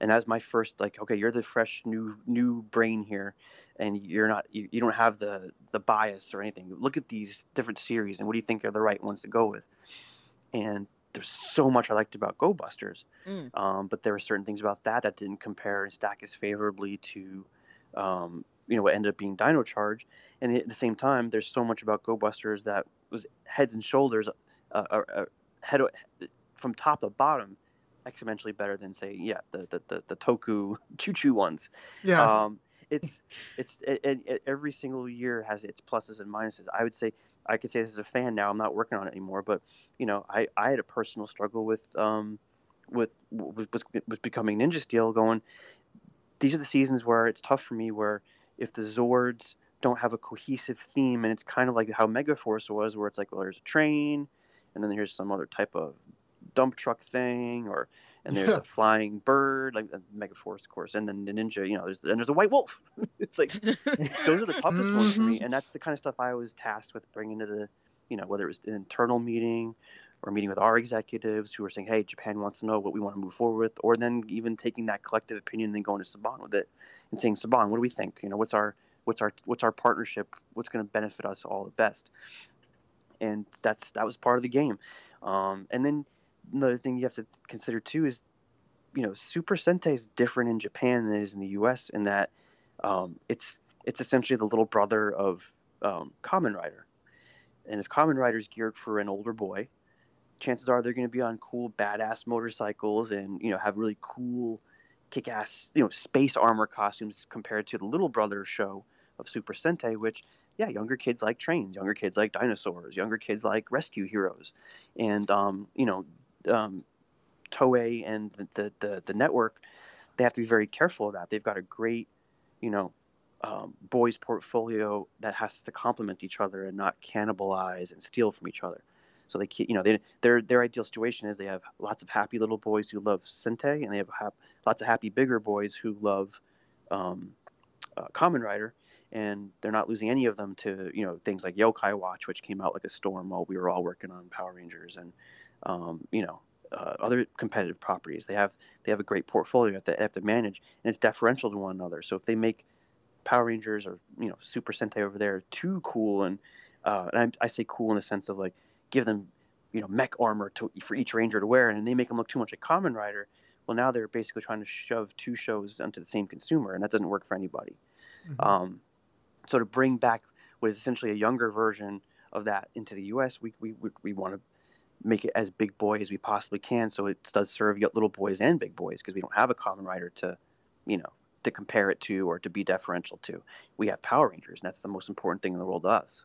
and that was my first like okay you're the fresh new new brain here and you're not you, you don't have the the bias or anything look at these different series and what do you think are the right ones to go with and there's so much I liked about Go Busters, mm. um, but there were certain things about that that didn't compare and stack as favorably to, um, you know, what ended up being Dino Charge. And at the same time, there's so much about Go Busters that was heads and shoulders, uh, uh, uh head from top to bottom, exponentially better than say yeah the the the, the ToQ choo choo ones. Yeah. Um, it's it's it, it, every single year has its pluses and minuses. I would say I could say this as a fan now. I'm not working on it anymore, but you know, I I had a personal struggle with um with was was, was becoming Ninja Steel. Going, these are the seasons where it's tough for me. Where if the Zords don't have a cohesive theme, and it's kind of like how Megaforce was, where it's like, well, there's a train, and then there's some other type of dump truck thing, or and there's Yeah. a flying bird, like uh, Megaforce, of course, and then the ninja, you know, there's and there's a white wolf. it's like those are the toughest ones for me, and that's the kind of stuff I was tasked with bringing to the, you know, whether it was an internal meeting or meeting with our executives who are saying, hey, Japan wants to know what we want to move forward with, or then even taking that collective opinion and then going to Saban with it and saying, Saban, what do we think? You know, what's our what's our what's our partnership? What's going to benefit us all the best? And that's that was part of the game. Um, and then another thing you have to consider too is, you know, Super Sentai is different in Japan than it is in the U.S. in that um, it's it's essentially the little brother of um, Kamen Rider. And if Kamen Rider is geared for an older boy, chances are they're going to be on cool, badass motorcycles and you know have really cool, kick-ass you know space armor costumes compared to the little brother show of Super Sentai, which yeah, younger kids like trains, younger kids like dinosaurs, younger kids like rescue heroes, and um, you know, um, Toei and the, the the network, they have to be very careful of that. They've got a great, you know, um, boys portfolio that has to complement each other and not cannibalize and steal from each other. So they, keep- you know, they, their their ideal situation is they have lots of happy little boys who love Sentai, and they have lots of happy bigger boys who love um, uh, Kamen Rider, and they're not losing any of them to you know things like Yokai Watch, which came out like a storm while we were all working on Power Rangers, and um, you know uh, other competitive properties. They have they have a great portfolio that they have to manage, and it's deferential to one another. So if they make Power Rangers or you know Super Sentai over there too cool, and uh, and I, I say cool in the sense of like give them you know mech armor to, for each ranger to wear, and they make them look too much like Kamen Rider. Well, now they're basically trying to shove two shows onto the same consumer, and that doesn't work for anybody. Mhm. Um, so to bring back what is essentially a younger version of that into the U.S., we we, we, we want to make it as big boy as we possibly can, so it does serve little boys and big boys because we don't have a Kamen Rider to, you know, to compare it to or to be deferential to. We have Power Rangers, and that's the most important thing in the world to us.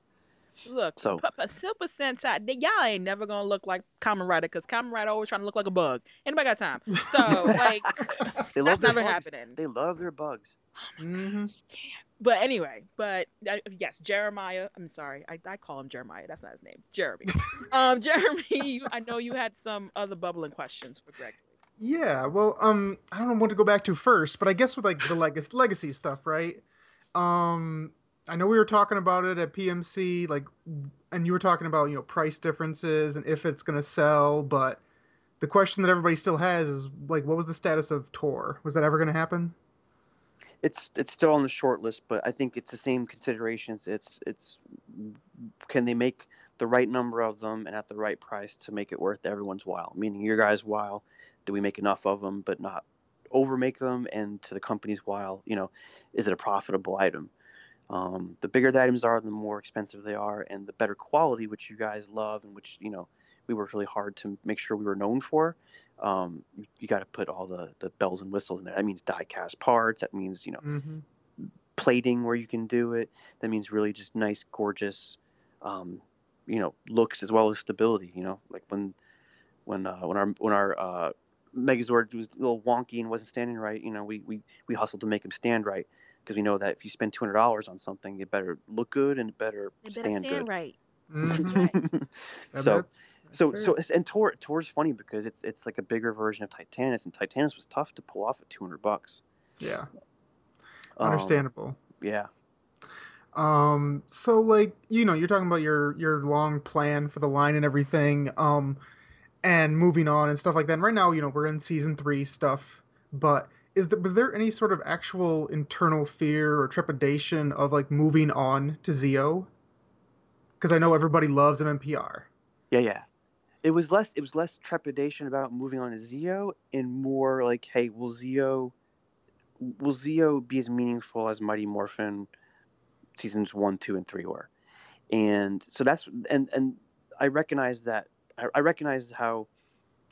Look, So- P- P- Super Sentai, y'all ain't never gonna look like Kamen Rider because Kamen Rider always trying to look like a bug. Anybody got time? So like, They love that's their never bugs. happening. They love their bugs. Mhm. But anyway, but uh, yes, Jeremiah. I'm sorry, I, I call him Jeremiah. That's not his name, Jeremy. um, Jeremy, you, I know you had some other bubbling questions for Greg. Yeah, well, um, I don't know what to go back to first, but I guess with like the legacy legacy stuff, right? Um, I know we were talking about it at PMC, like, and you were talking about you know price differences and if it's gonna sell, but the question that everybody still has is like, what was the status of Tor? Was that ever gonna happen? It's it's still on the short list, but I think it's the same considerations. It's it's can they make the right number of them and at the right price to make it worth everyone's while? Meaning your guys' while. Do we make enough of them but not overmake them? And to the company's while, you know, is it a profitable item? Um, the bigger the items are, the more expensive they are, and the better quality, which you guys love and which you know we worked really hard to make sure we were known for. Um, you, you got to put all the the bells and whistles in there. That means die cast parts. That means you know Mm-hmm. plating where you can do it. That means really just nice, gorgeous, um, you know, looks as well as stability. You know, like when when uh, when our when our uh, Megazord was a little wonky and wasn't standing right. You know, we we we hustled to make him stand right because we know that if you spend two hundred dollars on something, it better look good and it better They better stand, stand good. right. Mm-hmm. so so so it's, and Tor Tor's funny because it's it's like a bigger version of Titanus, and Titanus was tough to pull off at two hundred bucks. yeah, Um, understandable. yeah. Um, so like, you know, you're talking about your your long plan for the line and everything, um, and moving on and stuff like that. And right now, you know, we're in season three stuff, but is there was there any sort of actual internal fear or trepidation of like moving on to Zeo? Because I know everybody loves MMPR. Yeah, yeah. It was less it was less trepidation about moving on to Zeo and more like, hey, will Zeo will Zeo be as meaningful as Mighty Morphin seasons one, two, and three were? And so that's and and I recognize that I, I recognize how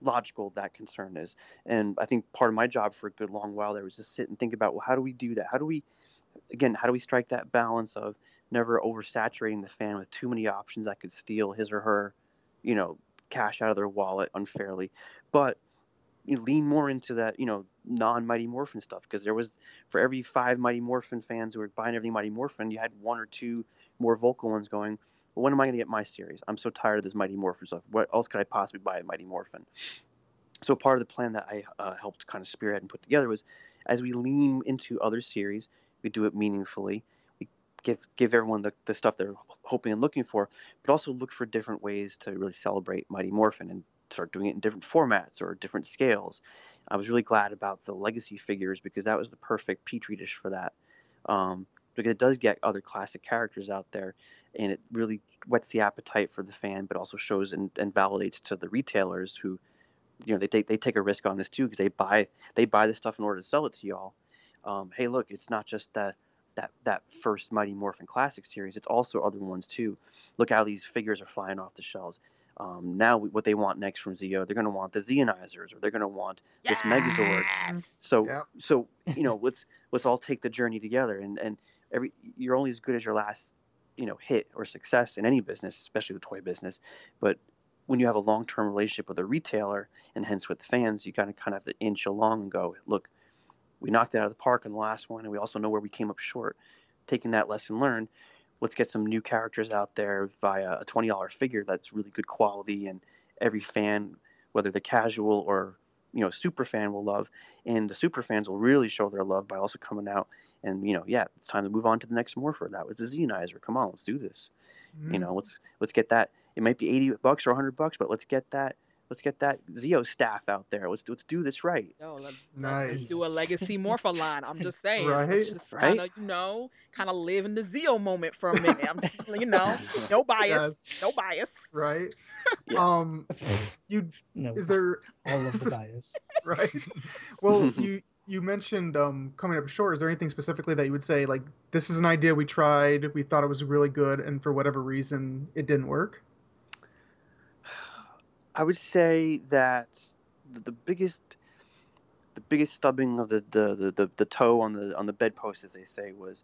logical that concern is. And I think part of my job for a good long while there was to sit and think about well how do we do that? How do we again, how do we strike that balance of never oversaturating the fan with too many options that could steal his or her, you know, cash out of their wallet unfairly, but you lean more into that, you know, non Mighty Morphin stuff because there was for every five Mighty Morphin fans who were buying everything Mighty Morphin, you had one or two more vocal ones going. Well, when am I going to get my series? I'm so tired of this Mighty Morphin stuff. What else could I possibly buy at Mighty Morphin? So part of the plan that I uh, helped kind of spearhead and put together was, as we lean into other series, we do it meaningfully. Give give everyone the, the stuff they're hoping and looking for, but also look for different ways to really celebrate Mighty Morphin and start doing it in different formats or different scales. I was really glad about the legacy figures because that was the perfect petri dish for that. Um, because it does get other classic characters out there, and it really whets the appetite for the fan, but also shows and, and validates to the retailers who, you know, they take they take a risk on this too because they buy they buy the stuff in order to sell it to y'all. Um, hey, look, it's not just that that that first Mighty Morphin Classic series; it's also other ones too. Look how these figures are flying off the shelves. Um, now what they want next from Zeo, they're going to want the Zeonizers, or they're going to want this Megazord. So Yep. so you know let's let's all take the journey together, and and every you're only as good as your last you know hit or success in any business, especially the toy business. But when you have a long-term relationship with a retailer and hence with the fans, you kind of kind of have to inch along and go, look, we knocked it out of the park in the last one, and we also know where we came up short. Taking that lesson learned, let's get some new characters out there via a twenty dollar figure that's really good quality, and every fan, whether they're casual or you know super fan, will love, and the super fans will really show their love by also coming out and you know, yeah, it's time to move on to the next morpher. That was the Zeonizer. Come on, let's do this. Mm-hmm. You know, let's let's get that. It might be eighty bucks or hundred bucks, but let's get that. Let's get that Zeo staff out there. Let's let's do this right. Yo, let, let's Nice. do a legacy morpho line. I'm just saying. Right? Let's just Right? kind of, you know, kind of live in the Zeo moment for a minute. I'm just, you know, no bias, Yes. no bias. right? Yeah. Um, you no, is there all of the bias. right? Well, you you mentioned um coming up short. Is there anything specifically that you would say like this is an idea we tried, we thought it was really good, and for whatever reason it didn't work? I would say that the, biggest the biggest stubbing of the, the, the, the, the toe on the on the bedpost, as they say, was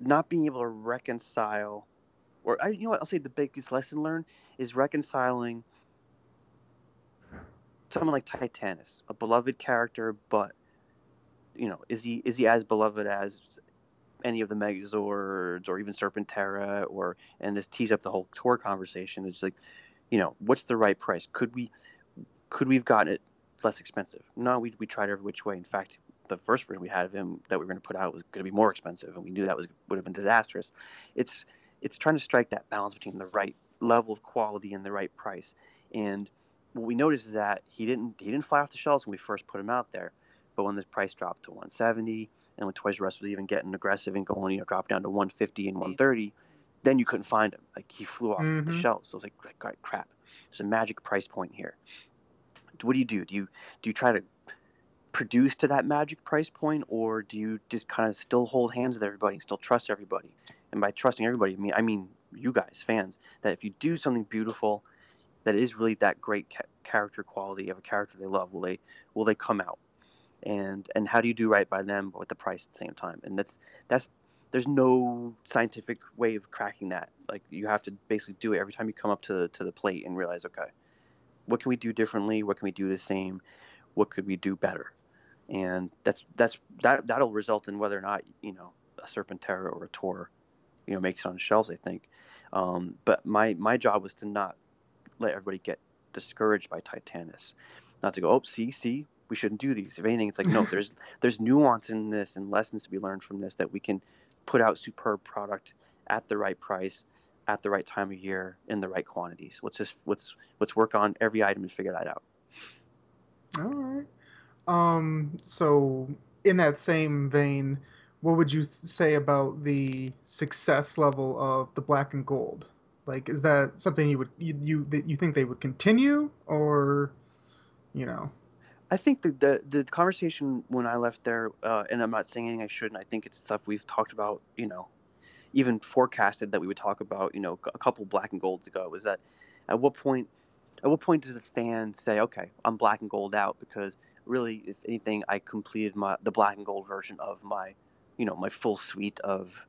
not being able to reconcile, or I, you know what I'll say the biggest lesson learned is reconciling someone like Titanus, a beloved character, but you know, is he is he as beloved as any of the Megazords or even Serpentera or and this tees up the whole Tor conversation. It's like, you know, what's the right price? Could we could we have gotten it less expensive? No, we we tried every which way. In fact, the first version we had of him that we were going to put out was going to be more expensive, and we knew that was would have been disastrous. It's it's trying to strike that balance between the right level of quality and the right price. And what we noticed is that he didn't he didn't fly off the shelves when we first put him out there, but when the price dropped to 170, and when Toys R Us was even getting aggressive and going, you know, drop down to 150 and 130, then you couldn't find him. Like he flew off the Mhm. shelves. So was like, like, "Crap, crap. There's a magic price point here. What do you do? Do you do you try to produce to that magic price point, or do you just kind of still hold hands with everybody and still trust everybody? And by trusting everybody, I mean I mean you guys, fans, that if you do something beautiful, that is really that great ca- character quality of a character they love, will they will they come out? And and how do you do right by them but with the price at the same time? And that's that's there's no scientific way of cracking that. Like you have to basically do it every time you come up to to the plate and realize, okay, what can we do differently? What can we do the same? What could we do better? And that's that's that that'll result in whether or not you know a Serpentera or a Tor, you know, makes it on the shelves. I think. Um, but my my job was to not let everybody get discouraged by Titanus, not to go, oh, see, see, we shouldn't do these. If anything, it's like no, there's there's nuance in this and lessons to be learned from this that we can put out superb product at the right price, at the right time of year, in the right quantities. Let's just let's let's work on every item and figure that out. All right. Um. So in that same vein, what would you say about the success level of the black and gold? Like, is that something you would you you that you think they would continue, or, you know? I think the, the the conversation when I left there, uh, and I'm not saying I shouldn't. I think it's stuff we've talked about, you know, even forecasted that we would talk about, you know, a couple black and golds ago. Was that at what point? At what point does the fan say, "Okay, I'm black and gold out"? Because really, if anything, I completed my the black and gold version of my you know, my full suite of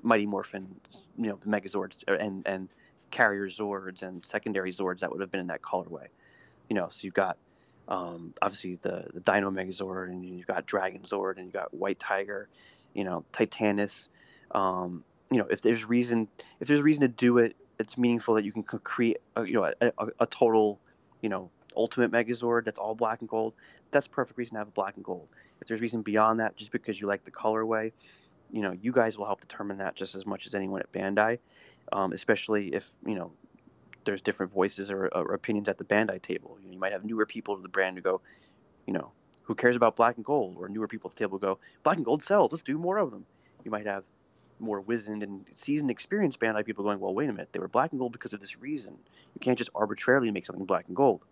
Mighty Morphin, you know, Megazords and and carrier Zords and secondary Zords that would have been in that colorway. You know, so you've got um, obviously the the Dino Megazord and you've got Dragon Zord and you've got White Tiger, you know, Titanus. Um, you know, if there's reason if there's reason to do it, it's meaningful that you can create a, you know a, a, a total, you know, ultimate Megazord that's all black and gold. That's perfect reason to have a black and gold. If there's reason beyond that, just because you like the colorway, you know, you guys will help determine that just as much as anyone at Bandai, um, especially if you know there's different voices or, or, opinions at the Bandai table. You, know, you might have newer people to the brand who go, you know, who cares about black and gold, or newer people at the table go, black and gold sells. Let's do more of them. You might have more wizened and seasoned experienced Bandai people going, well, wait a minute, they were black and gold because of this reason. You can't just arbitrarily make something black and gold.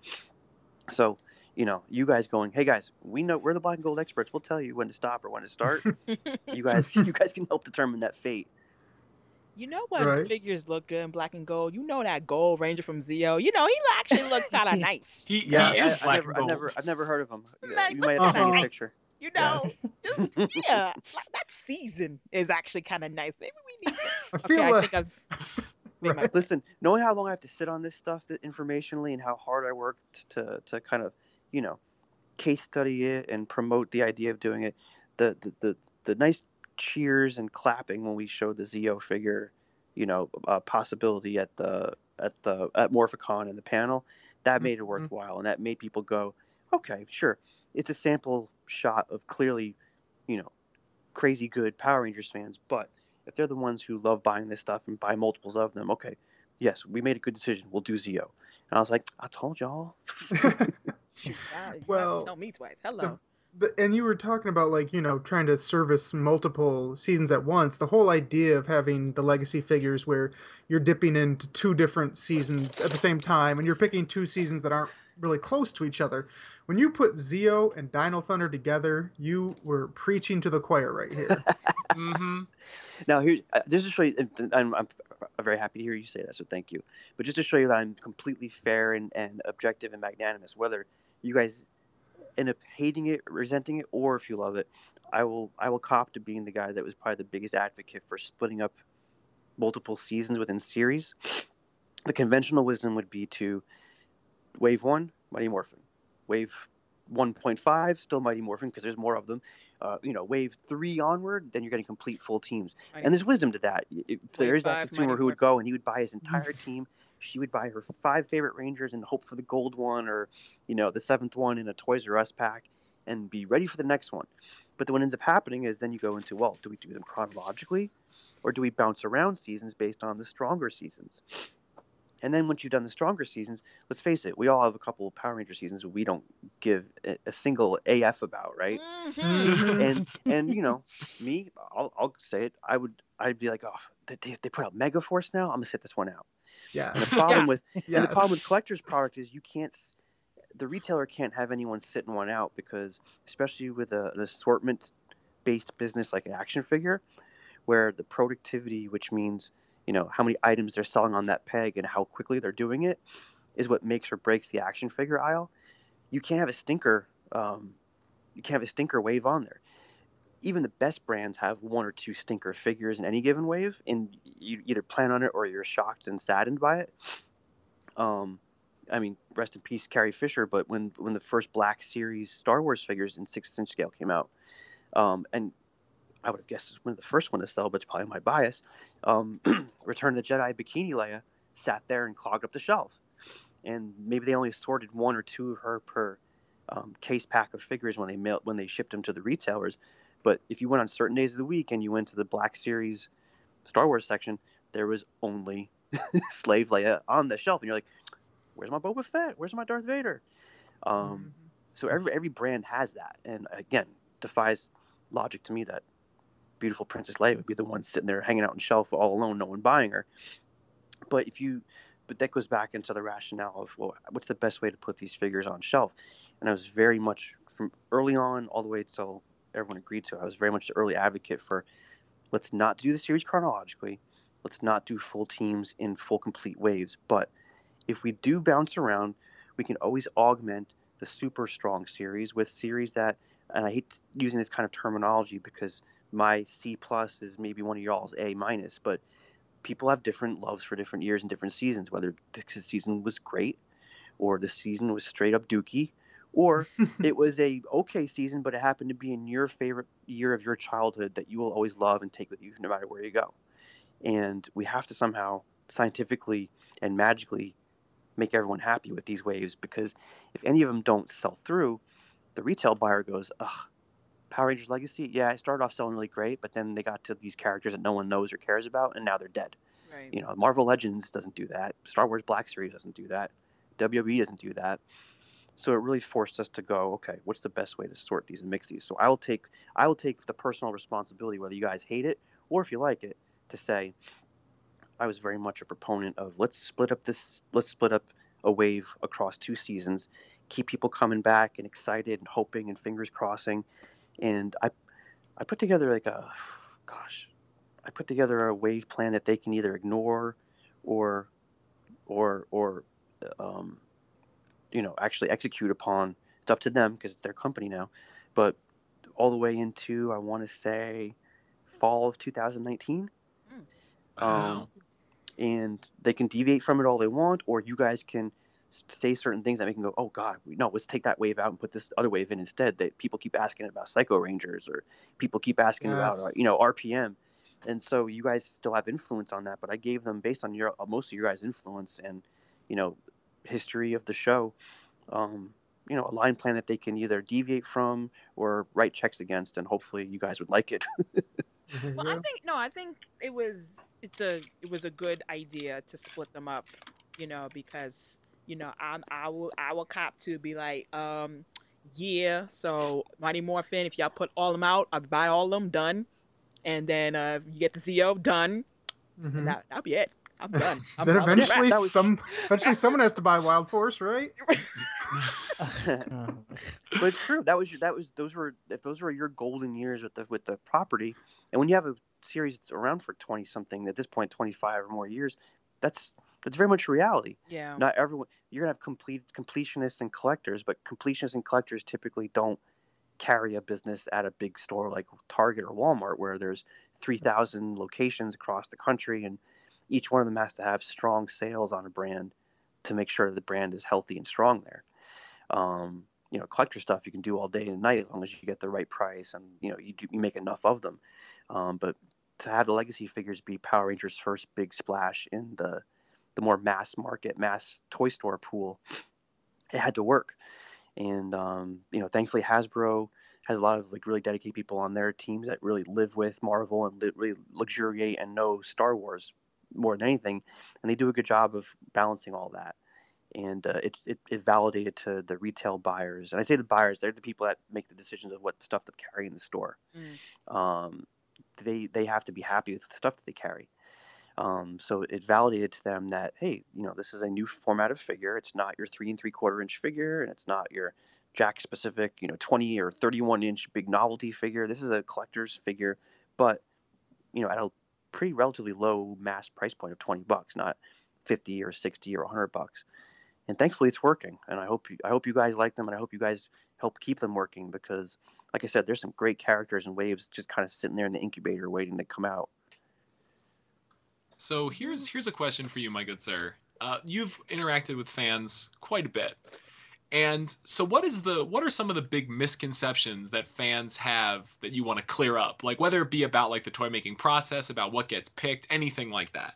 So, you know, you guys going, hey guys, we know we're the black and gold experts. We'll tell you when to stop or when to start. you guys, you guys can help determine that fate. You know what right. figures look good in black and gold? You know that Gold Ranger from Zeo. You know he actually looks kind of nice. he, yeah, he is I, black I never, and gold. I've never, I've never heard of him. you might have to send me a picture. You know, just, yeah, like that season is actually kind of nice. Maybe we need. To... I feel okay, like... I think I've. Right. Listen, knowing how long I have to sit on this stuff informationally and how hard I worked to to kind of, you know, case study it and promote the idea of doing it, the the the, the nice cheers and clapping when we showed the Zeo figure, you know, uh, possibility at the at the at Morphicon and the panel, that made it mm-hmm. worthwhile and that made people go, okay, sure, it's a sample shot of clearly, you know, crazy good Power Rangers fans, but if they're the ones who love buying this stuff and buy multiples of them, okay, yes, we made a good decision. We'll do Zeo. And I was like, I told y'all. you well, tell me twice. Hello. The, the, and you were talking about like you know trying to service multiple seasons at once. The whole idea of having the legacy figures where you're dipping into two different seasons at the same time, and you're picking two seasons that aren't really close to each other. When you put Zeo and Dino Thunder together, you were preaching to the choir right here. mm-hmm. Now, here's uh, just to show you, I'm, I'm, very happy to hear you say that, so thank you. But just to show you that I'm completely fair and, and objective and magnanimous, whether you guys end up hating it, resenting it, or if you love it, I will I will cop to being the guy that was probably the biggest advocate for splitting up multiple seasons within series. The conventional wisdom would be to wave one, Mighty Morphin. Wave 1.5, still Mighty Morphin because there's more of them. Uh, you know, wave three onward, then you're getting complete full teams. Mighty and there's wisdom to that. If there is that consumer who would go and he would buy his entire team, she would buy her five favorite Rangers and hope for the gold one or, you know, the seventh one in a Toys R Us pack and be ready for the next one. But then what ends up happening is then you go into, well, do we do them chronologically or do we bounce around seasons based on the stronger seasons? And then once you've done the stronger seasons, let's face it, we all have a couple of Power Ranger seasons we don't give a, a single AF about, right? Mm-hmm. and and you know, me, I'll, I'll say it. I would I'd be like, oh, they, they put out Mega Force now. I'm gonna sit this one out. Yeah. And the problem yeah. with yeah. the problem with collector's product is you can't the retailer can't have anyone sitting one out because especially with a, an assortment based business like an action figure, where the productivity, which means you know how many items they're selling on that peg and how quickly they're doing it is what makes or breaks the action figure aisle. You can't have a stinker. Um, you can't have a stinker wave on there. Even the best brands have one or two stinker figures in any given wave, and you either plan on it or you're shocked and saddened by it. Um, I mean, rest in peace, Carrie Fisher. But when when the first Black Series Star Wars figures in six inch scale came out, um, and I would have guessed it was one of the first one to sell, but it's probably my bias. Um, Return of the Jedi Bikini Leia sat there and clogged up the shelf, and maybe they only sorted one or two of her per um, case pack of figures when they mailed when they shipped them to the retailers. But if you went on certain days of the week and you went to the Black Series Star Wars section, there was only Slave Leia on the shelf, and you're like, "Where's my Boba Fett? Where's my Darth Vader?" Um, mm-hmm. So every every brand has that, and again, defies logic to me that beautiful Princess Leia would be the one sitting there hanging out on shelf all alone, no one buying her. But if you, but that goes back into the rationale of well, what's the best way to put these figures on shelf? And I was very much from early on all the way until everyone agreed to. I was very much the early advocate for let's not do the series chronologically. Let's not do full teams in full complete waves. But if we do bounce around, we can always augment the super strong series with series that, and I hate using this kind of terminology because my C plus is maybe one of y'all's A minus, but people have different loves for different years and different seasons. Whether the season was great, or the season was straight up dookie, or it was a okay season, but it happened to be in your favorite year of your childhood that you will always love and take with you no matter where you go. And we have to somehow scientifically and magically make everyone happy with these waves because if any of them don't sell through, the retail buyer goes, ugh, Power Rangers Legacy, yeah, it started off selling really great, but then they got to these characters that no one knows or cares about, and now they're dead. Right. You know, Marvel Legends doesn't do that. Star Wars Black Series doesn't do that. WWE doesn't do that. So it really forced us to go, okay, what's the best way to sort these and mix these? So I will take I will take the personal responsibility, whether you guys hate it or if you like it, to say I was very much a proponent of let's split up this let's split up a wave across two seasons, keep people coming back and excited and hoping and fingers crossing. And I I put together like a gosh, I put together a wave plan that they can either ignore or or or um, you know actually execute upon. It's up to them because it's their company now. But all the way into I want to say fall of 2019. Wow. Um, and they can deviate from it all they want, or you guys can say certain things that make them go, "Oh God, no, let's take that wave out and put this other wave in instead." That people keep asking about Psycho Rangers, or people keep asking about, uh, you know, RPM, and so you guys still have influence on that. But I gave them based on your uh, most of your guys' influence and you know history of the show, um, you know, a line plan that they can either deviate from or write checks against, and hopefully you guys would like it. Well, I think no, I think it was it's a it was a good idea to split them up, you know, because you know I'm I will I will cop to be like um yeah, so Mighty Morphin, if y'all put all them out, I buy all them done, and then uh you get the Zeo done, Mhm. and that that'll be it. I'm done. I'm, then I'm eventually, that was- some eventually someone has to buy Wild Force, right? but it's true. That was your, that was those were if those were your golden years with the with the property, and when you have a series that's around for twenty something at this point, twenty five or more years, that's that's very much reality. yeah. Not everyone you're gonna have complete completionists and collectors, but completionists and collectors typically don't carry a business at a big store like Target or Walmart where there's three thousand locations across the country, and each one of them has to have strong sales on a brand to make sure that the brand is healthy and strong there. Um, you know, collector stuff you can do all day and night as long as you get the right price and you know you, do, you make enough of them. Um, but to have the legacy figures be Power Rangers' first big splash in the the more mass market, mass toy store pool, it had to work. And um, you know, thankfully Hasbro has a lot of like really dedicated people on their teams that really live with Marvel and li- really luxuriate and know Star Wars more than anything, and they do a good job of balancing all that. And uh, it, it it validated to the retail buyers, and I say the buyers, they're the people that make the decisions of what stuff to carry in the store. Um, they they have to be happy with the stuff that they carry. Um, so it validated to them that hey, you know, this is a new format of figure. It's not your three and three quarter inch figure, and it's not your Jakks Pacific, you know, 20 or 31 inch big novelty figure. This is a collector's figure, but you know, at a pretty relatively low mass price point of 20 bucks, not 50 or 60 or 100 bucks. And thankfully, it's working. And I hope you, I hope you guys like them, and I hope you guys help keep them working because, like I said, there's some great characters and waves just kind of sitting there in the incubator waiting to come out. So here's here's a question for you, my good sir. Uh, you've interacted with fans quite a bit, and so what is the what are some of the big misconceptions that fans have that you want to clear up? Like whether it be about like the toy making process, about what gets picked, anything like that.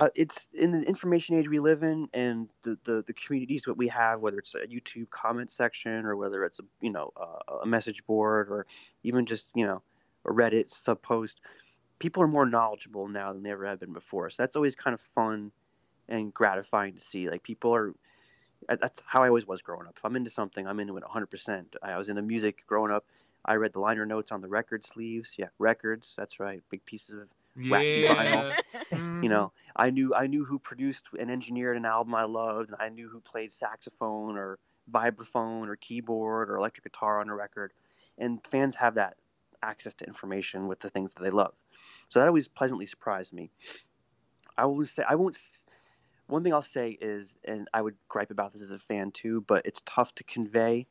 uh, it's in the information age we live in and the, the, the communities that we have, whether it's a YouTube comment section or whether it's a you know a, a message board or even just you know a Reddit sub post, people are more knowledgeable now than they ever have been before. So that's always kind of fun and gratifying to see. Like people are. That's how I always was growing up. If I'm into something, I'm into it 100%. I was into music growing up. I read the liner notes on the record sleeves. Yeah, records. That's right. Big pieces of Waxy vinyl. Mhm. you know i knew i knew who produced and engineered an album i loved and i knew who played saxophone or vibraphone or keyboard or electric guitar on a record and fans have that access to information with the things that they love so that always pleasantly surprised me i will say i won't s- one thing i'll say is and i would gripe about this as a fan too but it's tough to convey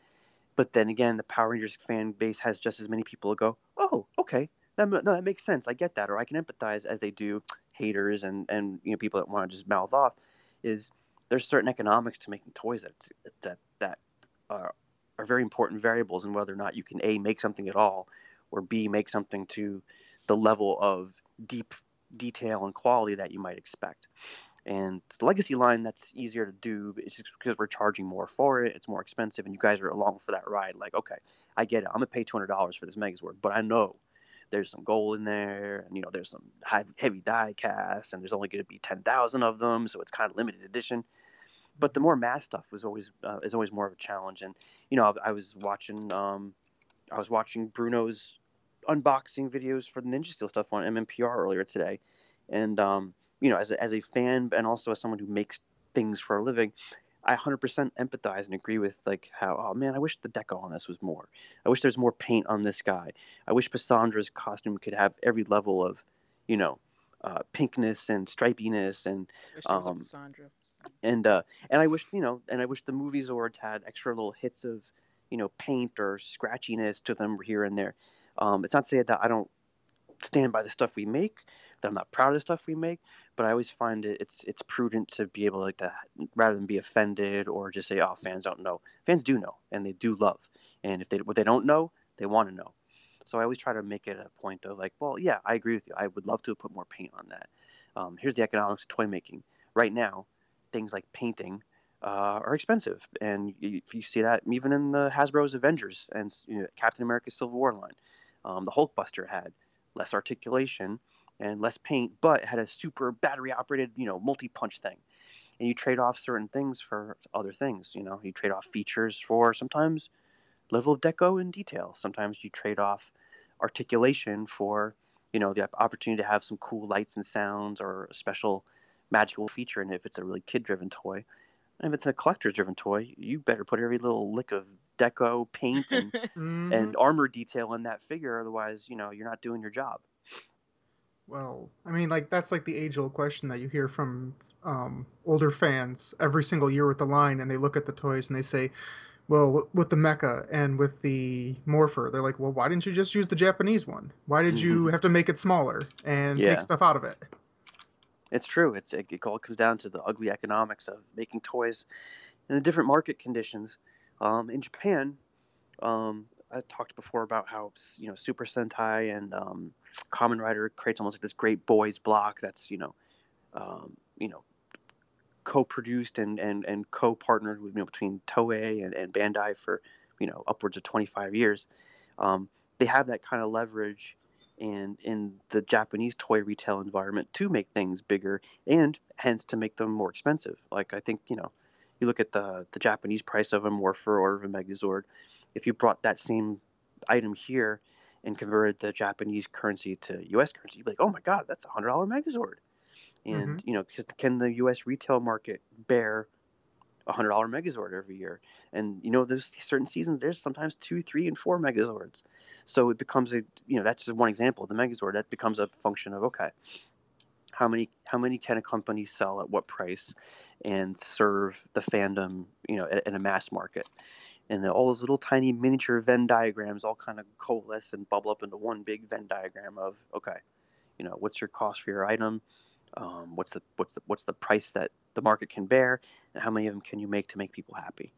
but then again, the Power Rangers fan base has just as many people who go, "Oh, okay, that, no, that makes sense. I get that, or I can empathize as they do haters and and you know people that want to just mouth off. Is there's certain economics to making toys that that that are, are very important variables in whether or not you can a make something at all, or b make something to the level of deep detail and quality that you might expect. And the legacy line, that's easier to do. It's just because we're charging more for it. It's more expensive, and you guys are along for that ride. Like, okay, I get it. I'm gonna pay two hundred dollars for this Megazord, but I know there's some gold in there, and you know there's some high, heavy die cast, and there's only to be ten thousand of them, so it's kind of limited edition. But the more mass stuff was always uh, is always more of a challenge, and you know I, I was watching um, I was watching Bruno's unboxing videos for the Ninja Steel stuff on MMPR earlier today, and um, you know as a, as a fan and also as someone who makes things for a living, I 100% empathize and agree with like how oh man I wish the deco on this was more. I wish there's more paint on this guy. I wish Passandra's costume could have every level of, you know, uh, pinkness and stripiness and um, and uh, and I wish you know and I wish the movie Zords had extra little hits of you know paint or scratchiness to them here and there. Um, it's not to say that I don't stand by the stuff we make, that I'm not proud of the stuff we make, but I always find it it's it's prudent to be able like to rather than be offended or just say, oh, fans don't know. Fans do know and they do love, and if they what they don't know, they want to know. So I always try to make it a point of like, well, yeah, I agree with you. I would love to put more paint on that. Um, here's the economics of toy making. Right now, things like painting uh, are expensive, and you, you see that even in the Hasbro's Avengers and you know, Captain America: Civil War line. Um, the Hulkbuster had less articulation and less paint, but had a super battery operated, you know, multi punch thing. And you trade off certain things for other things. You know, you trade off features for sometimes level of deco and detail. Sometimes you trade off articulation for, you know, the opportunity to have some cool lights and sounds or a special magical feature. And if it's a really kid driven toy, and if it's a collector driven toy, you better put every little lick of deco, paint, and, mm-hmm. and armor detail in that figure. Otherwise, you know, you're not doing your job. Well, I mean, like that's like the age-old question that you hear from um, older fans every single year with the line, and they look at the toys and they say, "Well, with the mecha and with the morpher, they're like, well, why didn't you just use the Japanese one? Why did you have to make it smaller and yeah. take stuff out of it?" It's true. It's it, it all comes down to the ugly economics of making toys in the different market conditions. Um, in Japan, um, I talked before about how you know Super Sentai and um, Kamen Rider creates almost like this great boys block that's you know, um, you know, co-produced and and and co-partnered with you know between Toei and, and Bandai for you know upwards of 25 years. Um, they have that kind of leverage and in the Japanese toy retail environment to make things bigger and hence to make them more expensive. Like I think you know, you look at the the Japanese price of a Morpher or of a Megazord if you brought that same item here and converted the Japanese currency to U.S. currency, you'd be like, oh my God, that's a hundred dollar Megazord. And mm-hmm. you know, can the U.S. retail market bear a hundred dollar Megazord every year? And you know, there's certain seasons there's sometimes two, three, and four Megazords. So it becomes a you know that's just one example of the Megazord. That becomes a function of okay, how many how many can a company sell at what price and serve the fandom you know in a mass market and all those little tiny miniature Venn diagrams all kind of coalesce and bubble up into one big Venn diagram of okay, you know, what's your cost for your item, um, what's the what's the what's the price that the market can bear, and how many of them can you make to make people happy.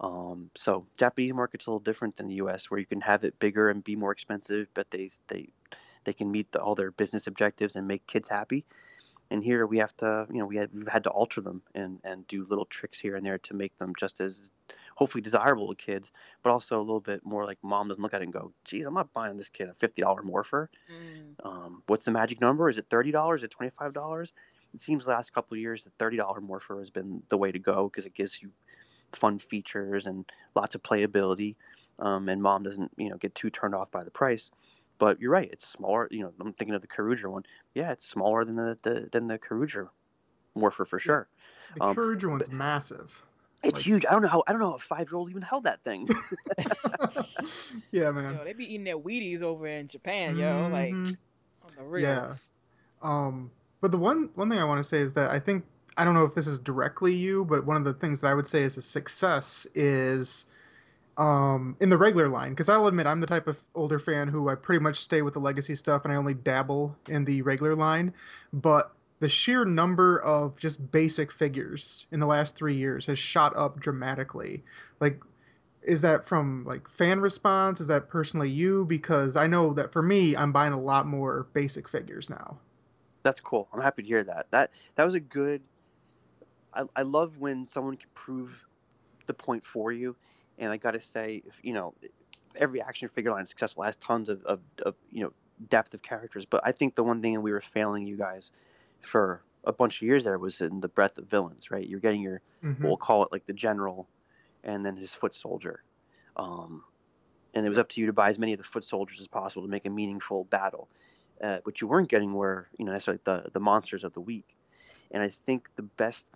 Um, so Japanese market's a little different than the U.S., where you can have it bigger and be more expensive, but they they they can meet the, all their business objectives and make kids happy. And here we have to, you know, we have, we've had to alter them and and do little tricks here and there to make them just as hopefully desirable to kids, but also a little bit more like mom doesn't look at it and go, geez, I'm not buying this kid a $50 morpher. Mm. Um, what's the magic number? Is it $30? Is it $25? It seems the last couple of years the $30 morpher has been the way to go because it gives you fun features and lots of playability. Um, and mom doesn't, you know, get too turned off by the price. But you're right; it's smaller. You know, I'm thinking of the Kyoryuger one. Yeah, it's smaller than the, the than the Kyoryuger morpher for sure. The um, Kyoryuger one's massive. It's like, huge. I don't know how. I don't know how a five year old even held that thing. yeah, man. Yo, they be eating their Wheaties over in Japan, yo. Mm-hmm. Like on the real. Yeah. Um, but the one one thing I want to say is that I think I don't know if this is directly you, but one of the things that I would say is a success is um, in the regular line because I'll admit I'm the type of older fan who I pretty much stay with the legacy stuff and I only dabble in the regular line. But the sheer number of just basic figures in the last three years has shot up dramatically. Like, is that from like fan response? Is that personally you? Because I know that for me, I'm buying a lot more basic figures now. That's cool. I'm happy to hear that. That that was a good. I, I love when someone can prove the point for you, and I got to say, if you know, every action figure line is successful has tons of, of, of you know depth of characters, but I think the one thing we were failing you guys for a bunch of years there was in the breadth of villains, right? You're getting your, Mhm. we'll call it like the general, and then his foot soldier. Um, and it was up to you to buy as many of the foot soldiers as possible to make a meaningful battle. Uh, what you weren't getting were, you know, necessarily the the monsters of the week. And I think the best.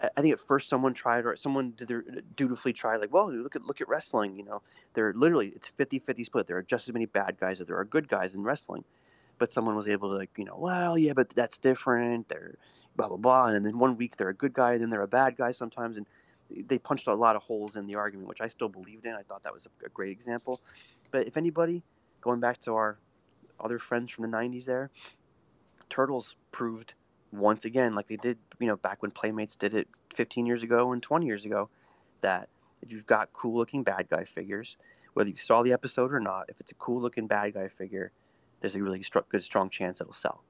I I think at first someone tried or someone did their dutifully tried like, well, look at look at wrestling. You know, they're literally it's 50-50 split. There are just as many bad guys as there are good guys in wrestling. But someone was able to like, you know, well, yeah, but that's different. They're blah blah blah. And then one week they're a good guy, and then they're a bad guy sometimes. And they punched a lot of holes in the argument, which I still believed in. I thought that was a, great example. But if anybody, going back to our other friends from the 90s there, Turtles proved once again, like they did, you know, back when Playmates did it 15 years ago and 20 years ago, that if you've got cool looking bad guy figures, whether you saw the episode or not, if it's a cool looking bad guy figure, there's a really str- good, strong chance it'll sell.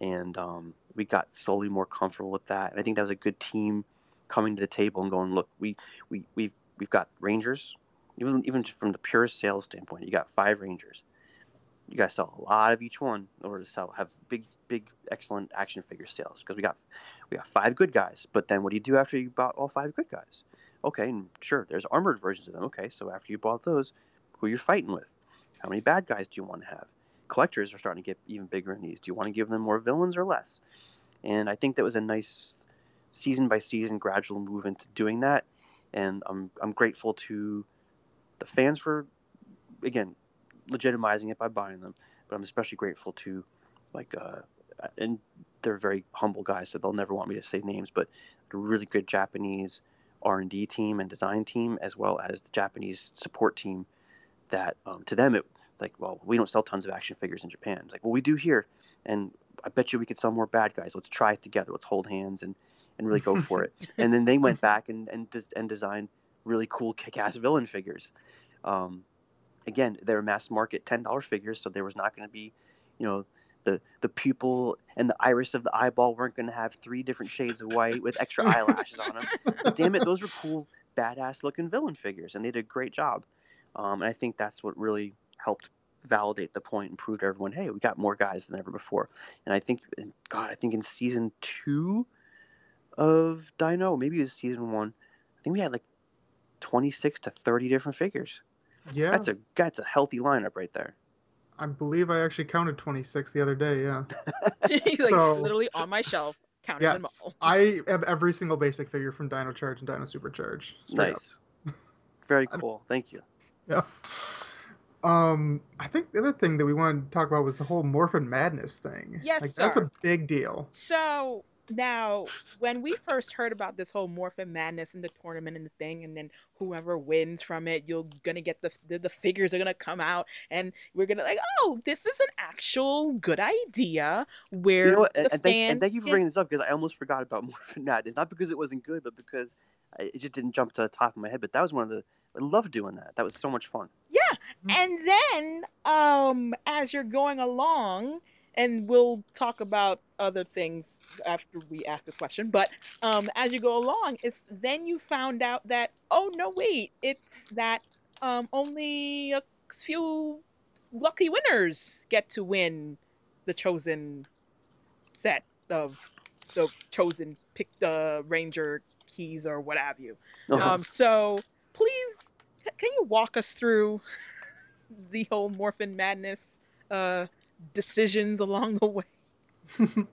And um, we got slowly more comfortable with that. And I think that was a good team coming to the table and going, look, we, we, we've, we've got Rangers, even, even from the purest sales standpoint, you got five Rangers. You guys sell a lot of each one in order to sell, have big, big, excellent action figure sales because we got, we got five good guys. But then what do you do after you bought all five good guys? Okay, and sure, there's armored versions of them. Okay, so after you bought those, who are you're fighting with? How many bad guys do you want to have? Collectors are starting to get even bigger in these. Do you want to give them more villains or less? And I think that was a nice season by season gradual move into doing that. And I'm I'm grateful to the fans for again legitimizing it by buying them. But I'm especially grateful to like uh, and they're very humble guys, so they'll never want me to say names, but a really good Japanese R&D team and design team, as well as the Japanese support team. That um, to them it it's like, well, we don't sell tons of action figures in Japan. It's like, well, we do here, and I bet you we could sell more bad guys. Let's try it together. Let's hold hands and and really go for it. and then they went back and and des- and designed really cool kick-ass villain figures. Um, again, they're mass market ten dollars figures, so there was not going to be, you know, the the pupil and the iris of the eyeball weren't going to have three different shades of white with extra eyelashes on them. But damn it, those were cool, badass looking villain figures, and they did a great job. Um, and I think that's what really helped validate the point and prove to everyone, hey, we got more guys than ever before. And I think, God, I think in season two of Dino, maybe it was season one, I think we had like 26 to 30 different figures. Yeah, That's a that's a healthy lineup right there. I believe I actually counted 26 the other day. Yeah. like So- literally on my shelf, counting them all. I have every single basic figure from Dino Charge and Dino Supercharge. straight up. nice. Very cool. Thank you. Yeah. Um, I think the other thing that we wanted to talk about was the whole Morphin Madness thing. Yes, like, That's a big deal. So now, when we first heard about this whole Morphin Madness and the tournament and the thing, and then whoever wins from it, you're gonna get the the, the figures are gonna come out, and we're gonna like, oh, this is an actual good idea where You know what? the And, fans and thank, and thank you for can- bringing this up because I almost forgot about Morphin Madness. Not because it wasn't good, but because it just didn't jump to the top of my head. But that was one of the I loved doing that. That was so much fun. Yeah, and then um, as you're going along, and we'll talk about other things after we ask this question. But um, as you go along, it's then you found out that oh no, wait, it's that um, only a few lucky winners get to win the chosen set of the chosen pick the ranger keys or what have you. Um, so please, can you walk us through the whole Morphin Madness uh, decisions along the way?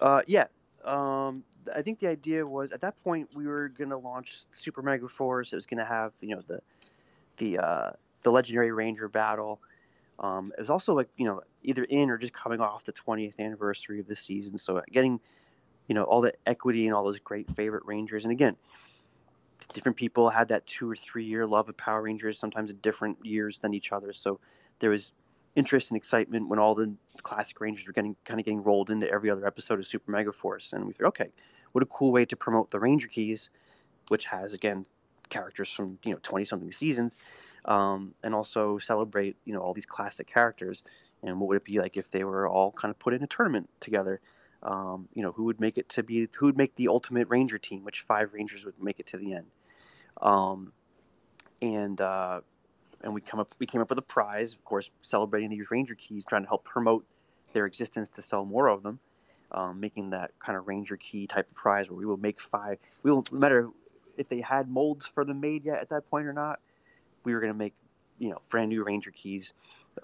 Uh, yeah. Um, I think the idea was at that point we were gonna launch Super Mega Force. It was gonna have you know the the uh, the Legendary Ranger battle. Um, it was also like you know either in or just coming off the 20th anniversary of the season, so getting you know all the equity and all those great favorite Rangers. And again, different people had that two or three year love of Power Rangers, sometimes in different years than each other. So there was interest and excitement when all the classic Rangers were getting kind of getting rolled into every other episode of Super Mega Force, and we figured, okay, what a cool way to promote the Ranger Keys, which has again characters from you know 20 something seasons, um, and also celebrate you know all these classic characters. And what would it be like if they were all kind of put in a tournament together? Um, you know, who would make it to be who would make the ultimate Ranger team? Which five Rangers would make it to the end? Um, and uh, and we come up we came up with a prize, of course, celebrating these Ranger keys, trying to help promote their existence to sell more of them, um, making that kind of Ranger key type of prize where we will make five. We will no matter if they had molds for them made yet at that point or not. We were going to make you know brand new Ranger keys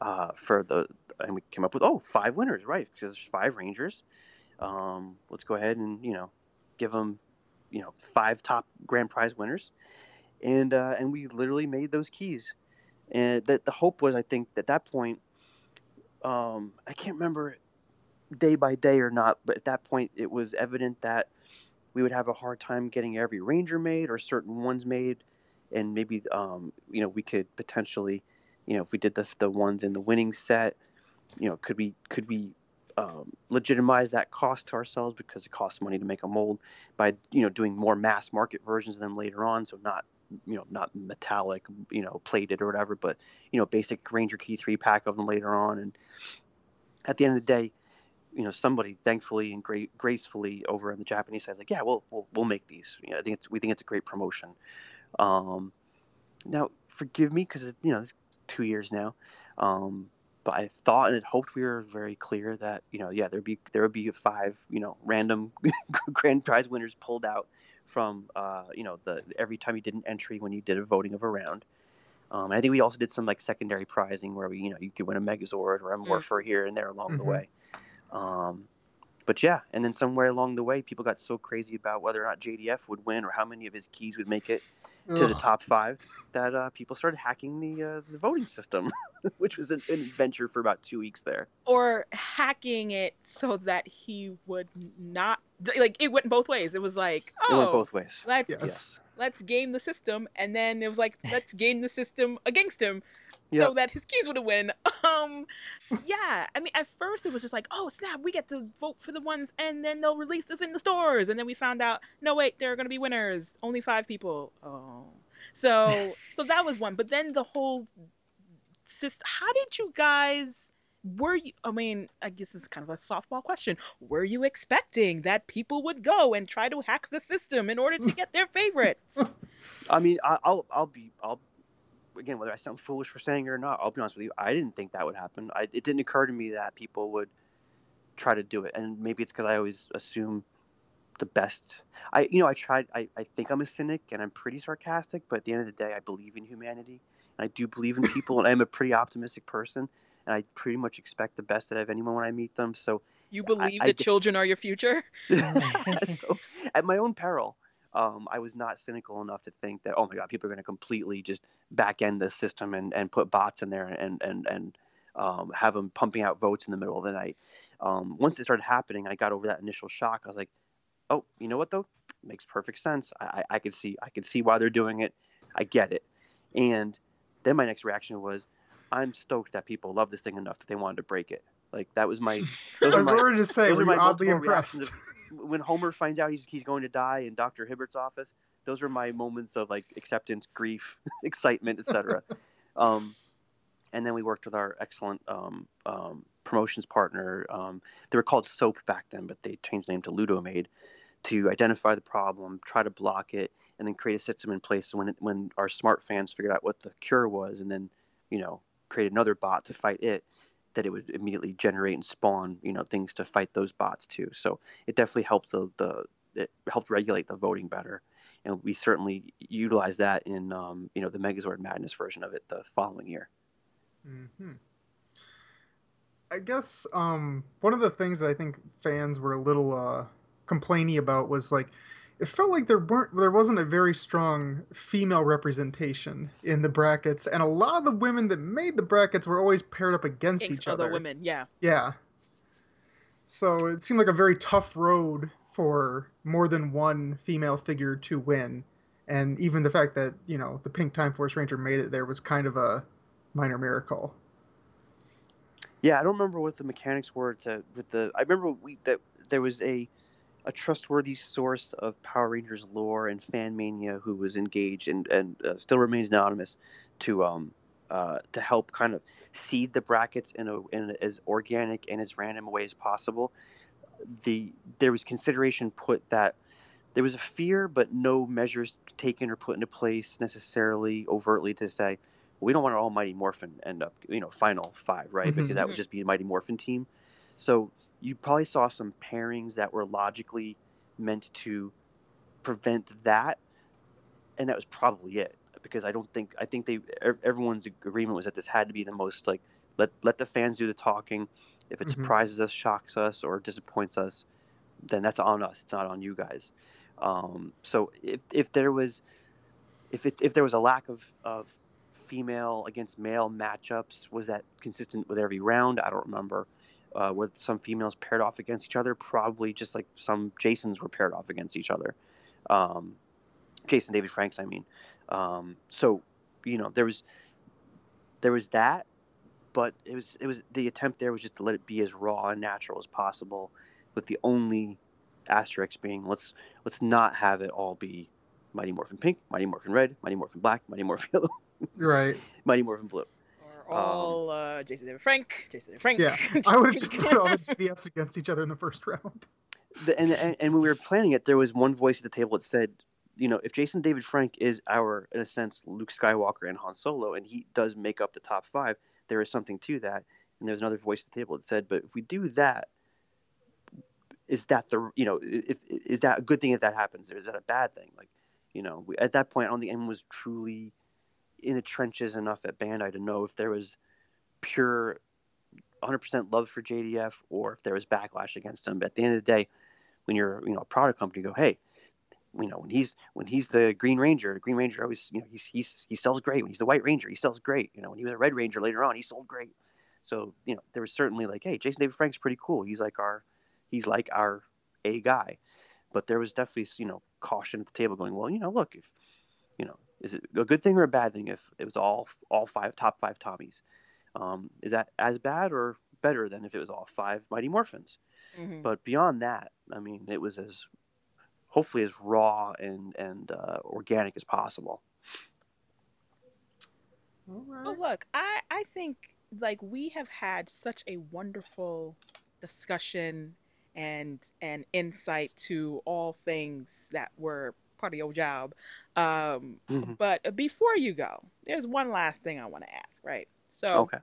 uh, for the and we came up with oh five winners right because there's five Rangers. Um, let's go ahead and you know give them you know five top grand prize winners, and uh, and we literally made those keys, and that the hope was I think at that point, um, I can't remember day by day or not, but at that point it was evident that we would have a hard time getting every ranger made or certain ones made, and maybe um, you know we could potentially, you know, if we did the the ones in the winning set, you know, could we could we um, legitimize that cost to ourselves because it costs money to make a mold by you know doing more mass market versions of them later on. So not you know not metallic you know plated or whatever but you know basic ranger key 3 pack of them later on. And at the end of the day you know somebody thankfully and great gracefully over on the japanese side like yeah we'll we'll, we'll make these. You know, i think it's we think it's a great promotion. Um now forgive me because you know it's two years now. Um but I thought and had hoped we were very clear that you know yeah there'd be there would be five you know random grand prize winners pulled out from uh, you know the every time you did an entry when you did a voting of a round. Um, and I think we also did some like secondary prizing where we you know you could win a Megazord or a Morpher mm. here and there along mm-hmm. the way. Um, but yeah, and then somewhere along the way, people got so crazy about whether or not JDF would win or how many of his keys would make it to Ugh. the top five that uh, people started hacking the uh, the voting system, which was an, an, adventure for about two weeks there. Or hacking it so that he would not like it went both ways. It was like oh, it went oh, both ways. Let's yes. let's game the system, and then it was like let's game the system against him yep. so that his keys would win. Um, yeah, I mean, at first it was just like, oh snap, we get to vote for the ones, and then they'll release this in the stores, and then we found out, no wait, there are going to be winners, only five people. Oh, so so that was one, but then the whole system. How did you guys? Were you? I mean, I guess it's kind of a softball question. Were you expecting that people would go and try to hack the system in order to get their favorites? I mean, I'll I'll be I'll again, whether I sound foolish for saying it or not, I'll be honest with you, I didn't think that would happen. I, it didn't occur to me that people would try to do it, and maybe it's because I always assume the best. I, you know, I tried. I, I think I'm a cynic and I'm pretty sarcastic, but at the end of the day, I believe in humanity and I do believe in people, and I'm a pretty optimistic person, and I pretty much expect the best out of anyone when I meet them. So you believe I, that I, children are your future? so at my own peril, um, I was not cynical enough to think that oh my god, people are going to completely just back end the system and, and put bots in there and and and um, have them pumping out votes in the middle of the night. Um, once it started happening, I got over that initial shock. I was like, oh, you know what though, it makes perfect sense. I, I, I could see I could see why they're doing it. I get it. And then my next reaction was, I'm stoked that people love this thing enough that they wanted to break it. Like that was my. Those I was going to say, were you oddly impressed? When Homer finds out he's he's going to die in Doctor Hibbert's office, those were my moments of like acceptance, grief, excitement, etc. um, and then we worked with our excellent um, um, promotions partner. Um, they were called Soap back then, but they changed the name to Ludomade to identify the problem, try to block it, and then create a system in place. So when it, when our smart fans figured out what the cure was, and then you know create another bot to fight it, that it would immediately generate and spawn you know things to fight those bots too. So it definitely helped the the it helped regulate the voting better, and we certainly utilized that in um, you know the Megazord Madness version of it the following year. Hmm. I guess um, one of the things that I think fans were a little uh, complaining about was like it felt like there weren't there wasn't a very strong female representation in the brackets, and a lot of the women that made the brackets were always paired up against, against each other. Other women, yeah. Yeah. So it seemed like a very tough road for more than one female figure to win. and even the fact that you know the pink Time Force Ranger made it there was kind of a minor miracle. Yeah, I don't remember what the mechanics were to with the. I remember we that there was a a trustworthy source of Power Rangers lore and fan mania who was engaged and and uh, still remains anonymous to um uh, to help kind of seed the brackets in a in as organic and as random a way as possible. The there was consideration put that there was a fear, but no measures taken or put into place necessarily overtly to say we don't want an Almighty Morphin end up, you know, final five, right? Mhm. Because that would just be a Mighty Morphin team. So you probably saw some pairings that were logically meant to prevent that, and that was probably it. Because I don't think I think they everyone's agreement was that this had to be the most like let let the fans do the talking. If it Mhm. surprises us, shocks us, or disappoints us, then that's on us. It's not on you guys. Um, so if if there was if it if there was a lack of of female against male matchups, was that consistent with every round? I don't remember. Uh, were some females paired off against each other? Probably just like some Jasons were paired off against each other. Um, Jason David Franks, I mean. Um, so you know there was there was that, but it was it was the attempt there was just to let it be as raw and natural as possible, with the only asterisk being let's let's not have it all be Mighty Morphin Pink, Mighty Morphin Red, Mighty Morphin Black, Mighty Morphin Yellow, Right. Mighty Morphin Blue. Or all uh, Jason David Frank, Jason David Frank. Yeah. I would have just put all the JDFs against each other in the first round. The, and, and and when we were planning it, there was one voice at the table that said, you know, if Jason David Frank is our, in a sense, Luke Skywalker and Han Solo, and he does make up the top five, there is something to that. And there was another voice at the table that said, but if we do that, is that the, you know, if is that a good thing if that happens, or is that a bad thing? Like, you know, we, at that point, I don't think anyone was truly in the trenches enough at Bandai to know if there was pure 100% love for JDF or if there was backlash against him. But at the end of the day, when you're you know a product company, go, hey, you know when he's when he's the Green Ranger, the Green Ranger always you know he's he's he sells great. When he's the White Ranger, he sells great. You know when he was a Red Ranger later on, he sold great. So you know there was certainly like, hey, Jason David Frank's pretty cool. He's like our he's like our a guy. But there was definitely you know caution at the table, going, well, you know, look if you know is it a good thing or a bad thing if it was all all five top five Tommies? Um, is that as bad or better than if it was all five Mighty Morphins? Mhm. But beyond that, I mean, it was as hopefully as raw and and uh, organic as possible. All right. But look, I I think like we have had such a wonderful discussion and and insight to all things that were part of your job. Um, Mhm. but before you go, there's one last thing I want to ask, right? So Okay.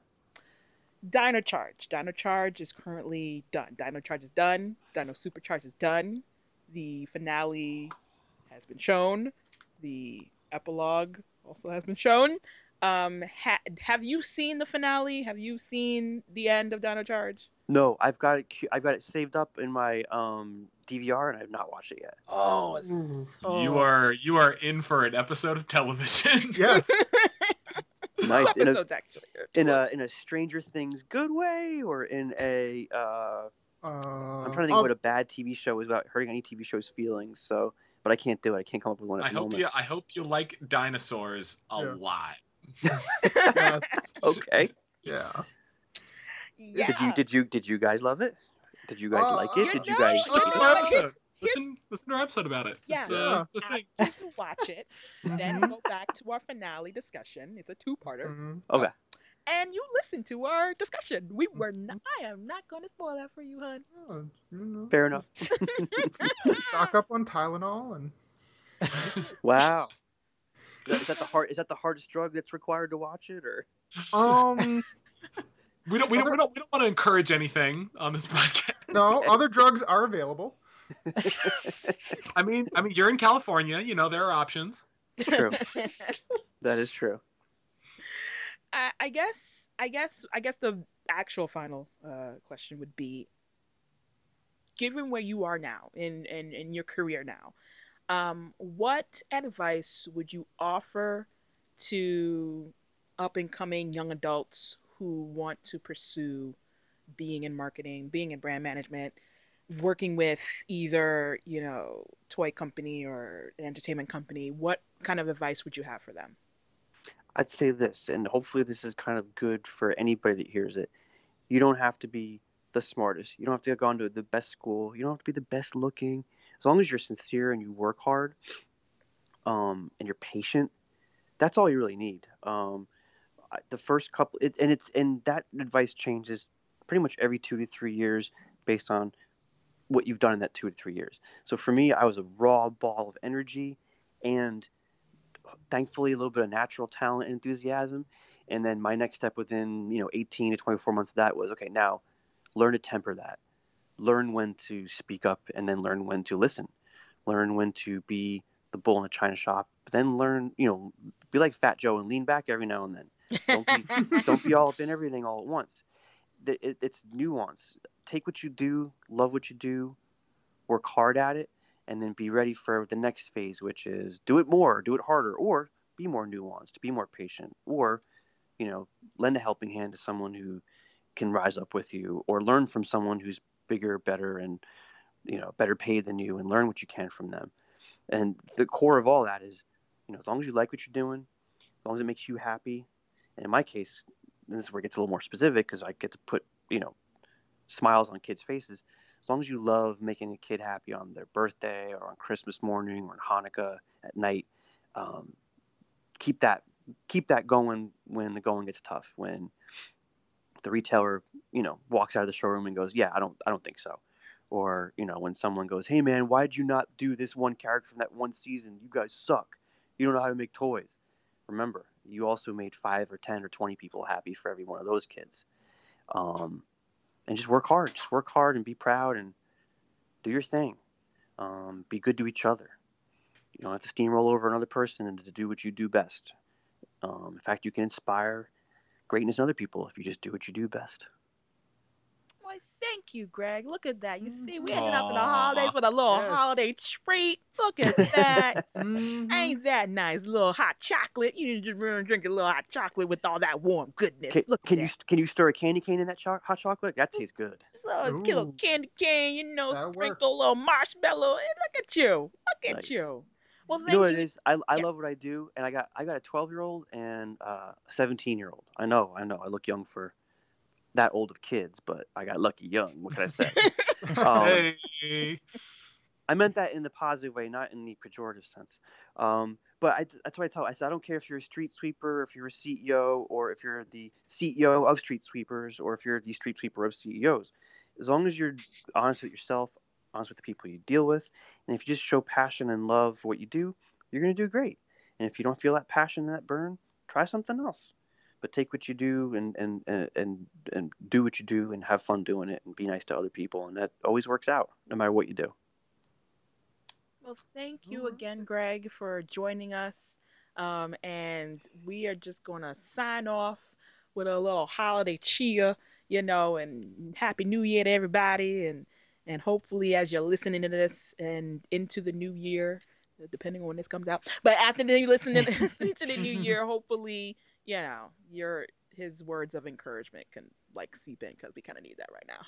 Dino Charge. Dino Charge is currently done. Dino Charge is done. Dino Supercharge is done. The finale has been shown. The epilogue also has been shown. Um, ha- have you seen the finale? Have you seen the end of Dino Charge? No, I've got it. I've got it saved up in my um, DVR, and I've not watched it yet. Oh, so... You are you are in for an episode of television. Yes. Nice. Two In a, actually. in a in a Stranger Things good way, or in a uh, Uh, I'm trying to think I'll- what a bad TV show is without hurting any TV show's feelings. So, but I can't do it. I can't come up with one at I the hope moment. you I hope you like dinosaurs a Yeah. lot. yes. Okay. Yeah. yeah. Did you did you did you guys love it? Did you guys Uh, like it? Did you guys? you Listen to our episode. Listen listen to our episode about it. Yeah. It's, uh, it's a thing. watch it, then go back to our finale discussion. It's a two-parter. Mhm. Okay. and you listen to our discussion. We were not. I am not going to spoil that for you, hun. Oh, you know, Fair enough. Stock up on Tylenol and Wow. Is that, is that the hard? Is that the hardest drug that's required to watch it, or? um We don't we don't we don't, we don't want to encourage anything on this podcast. no other drugs are available. I mean I mean you're in California, you know, there are options. True. That is true. I, I guess. I guess. I guess the actual final uh, question would be: Given where you are now in in, in your career now, um, what advice would you offer to up and coming young adults who want to pursue being in marketing, being in brand management, working with either you know toy company or an entertainment company what kind of advice would you have for them I'd say this, and hopefully this is kind of good for anybody that hears it. You don't have to be the smartest. You don't have to have gone to the best school. You don't have to be the best looking. As long as you're sincere and you work hard, um, and you're patient, that's all you really need. Um, the first couple, it, and it's and that advice changes pretty much every two to three years based on what you've done in that two to three years. So for me, I was a raw ball of energy, and thankfully a little bit of natural talent and enthusiasm. And then my next step within you know 18 to 24 months of that was okay now learn to temper that. Learn when to speak up and then learn when to listen. Learn when to be the bull in a china shop but then learn you know be like fat joe and lean back every now and then don't be don't be all up in everything all at once. It, it's nuance. Take what you do love what you do work hard at it and then be ready for the next phase which is do it more do it harder or be more nuanced be more patient or you know lend a helping hand to someone who can rise up with you or learn from someone who's bigger better and you know better paid than you and learn what you can from them. And the core of all that is you know as long as you like what you're doing as long as it makes you happy and in my case this is where it gets a little more specific because i get to put you know smiles on kids faces. As long as you love making a kid happy on their birthday or on christmas morning or on hanukkah at night um, keep that keep that going when the going gets tough. When the retailer you know walks out of the showroom and goes yeah i don't i don't think so. Or you know when someone goes hey man why did you not do this one character from that one season? You guys suck. You don't know how to make toys remember you also made five or ten or 20 people happy for every one of those kids. Um, and just work hard just work hard and be proud and do your thing. Um, be good to each other. You don't have to steamroll over another person and to do what you do best. Um, in fact, you can inspire greatness in other people if you just do what you do best. Why, thank you, Greg. Look at that. You see, we ended up in the holidays with a little Yes. holiday treat. Look at that. Mhm. Ain't that nice? little hot chocolate. You just really drink a little hot chocolate with all that warm goodness. Can, Look can at you that. can you stir a candy cane in that cho- hot chocolate? That tastes good. Just a little Ooh. candy cane, you know, That'll work. sprinkle a little marshmallow. And look at you. Look at Nice. you. Well, thank You know what you. it is? I, I Yes. love what I do, and I got I got a 12 year old and uh, a 17 year old. I know I know I look young for that old of kids, but I got lucky young. What can I say? Um, hey. I meant that in the positive way, not in the pejorative sense. Um, but I, that's what I tell. I said I don't care if you're a street sweeper, if you're a CEO, or if you're the CEO of street sweepers, or if you're the street sweeper of CEOs. As long as you're honest with yourself, honest with the people you deal with, and if you just show passion and love for what you do, you're gonna do great. And if you don't feel that passion and that burn, try something else. But take what you do and and and and, and do what you do and have fun doing it and be nice to other people, and that always works out, no matter what you do. Well, thank you again, Greg, for joining us. Um, and we are just going to sign off with a little holiday cheer, you know, and Happy New Year to everybody. And, and hopefully, as you're listening to this and into the new year, depending on when this comes out, but after you listen to, listen to the new year, hopefully, you know, your his words of encouragement can like seep in because we kind of need that right now.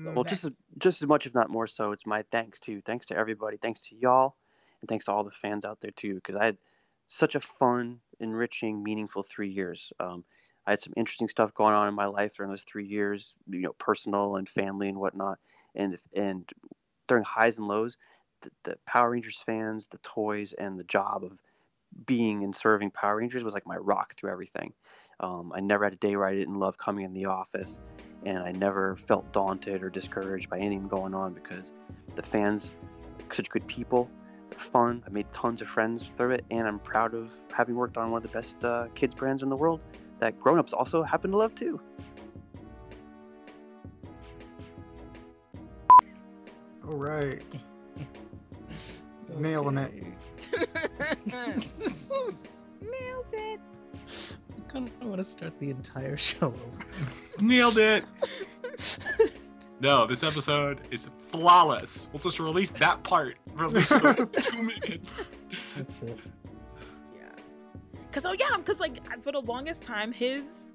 Mm. Well, Okay. just as, just as much, if not more so, it's my thanks to thanks to everybody, thanks to y'all, and thanks to all the fans out there too, because I had such a fun, enriching, meaningful three years. Um, I had some interesting stuff going on in my life during those three years, you know, personal and family and whatnot, and and during highs and lows, the, the Power Rangers fans, the toys, and the job of being and serving Power Rangers was like my rock through everything. Um, I never had a day where I didn't love coming in the office and I never felt daunted or discouraged by anything going on because the fans, such good people, they're fun. I made tons of friends through it, and I'm proud of having worked on one of the best uh, kids brands in the world that grown-ups also happen to love too. All right. Nailing it. Nailed it. I kind of want to start the entire show over. Nailed it. No, this episode is flawless. We'll just release that part. Release it in two minutes. That's it. Yeah. Cause oh yeah, cause like for the longest time, his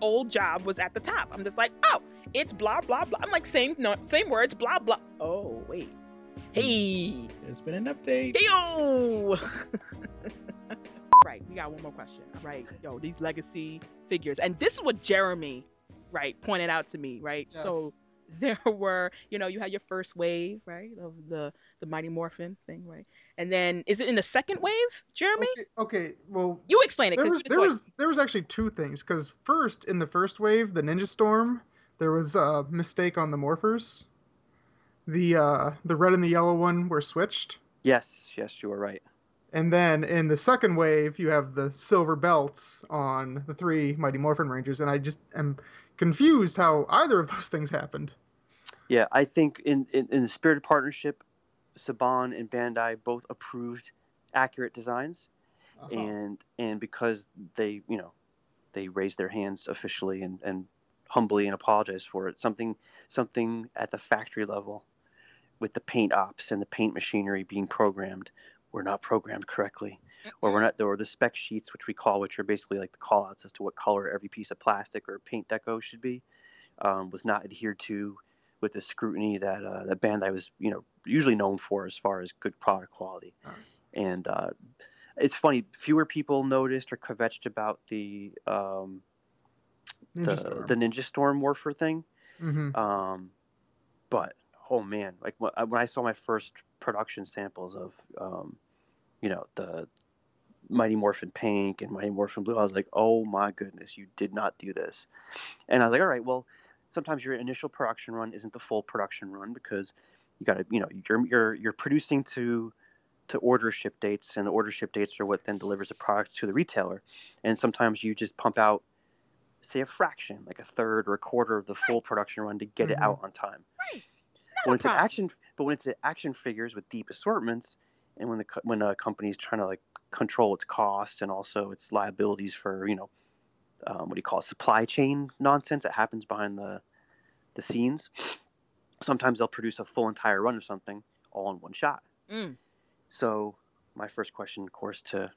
old job was at the top. I'm just like, oh, it's blah blah blah. I'm like, same no, same words, blah blah. Oh wait, hey, There's been an update. yo. right, we got one more question. Right, yo, these legacy figures, and this is what Jeremy, right, pointed out to me. Right, so there were, you know, you had your first wave, right, of the the Mighty Morphin thing, right, and then is it in the second wave, Jeremy? Okay, okay, well, You explain it. there 'cause was there like- was there was actually two things because first in the first wave, the Ninja Storm, there was a mistake on the morphers. The uh, the red and the yellow one were switched, Yes, yes, you were right. and then in the second wave, you have the silver belts on the three Mighty Morphin Rangers, and I just am confused how either of those things happened. Yeah, I think in, in, in the spirit of partnership, Saban and Bandai both approved accurate designs, Uh-huh. and and because they you know they raised their hands officially and, and humbly and apologized for it, something something at the factory level with the paint ops and the paint machinery being programmed were not programmed correctly, or we're not or the spec sheets which we call which are basically like the call outs as to what color every piece of plastic or paint deco should be, um, was not adhered to with the scrutiny that uh, that Bandai was, you know, usually known for as far as good product quality. Uh. And uh, it's funny, fewer people noticed or kvetched about the um, Ninja the, Storm. the Ninja Storm Morpher thing. Mhm. Um, but oh man, like when I- saw my first production samples of, um, you know, the Mighty Morphin Pink and Mighty Morphin Blue, I was like, oh my goodness, you did not do this. And I was like, all right, well, sometimes your initial production run isn't the full production run because you got to, you know, you're you're you're producing to to order ship dates, and the order ship dates are what then delivers the product to the retailer. And sometimes you just pump out, say, a fraction, like a third or a quarter of the full production run to get it Mhm. out on time Not when it's an action but when it's an action figures with deep assortments and when the when a company's trying to like control its cost and also its liabilities for you know um, what do you call it supply chain nonsense that happens behind the the scenes sometimes they'll produce a full entire run of something all in one shot. Mm. so my first question of course to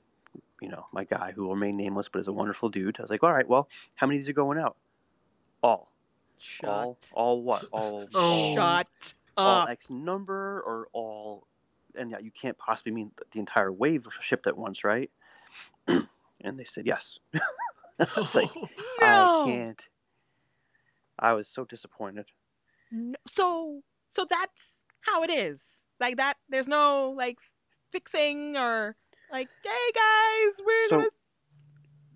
you know my guy who will remain nameless but is a wonderful dude i was like all right well how many of these are going out? All Shut. all what all, Oh. all Shut all up. X number or all, and yeah, you can't possibly mean the entire wave shipped at once, right? and they said yes. It's like, No. I can't. I was so disappointed. No- So so that's how it is. Like that. There's no like fixing or like, hey guys, we're So gonna.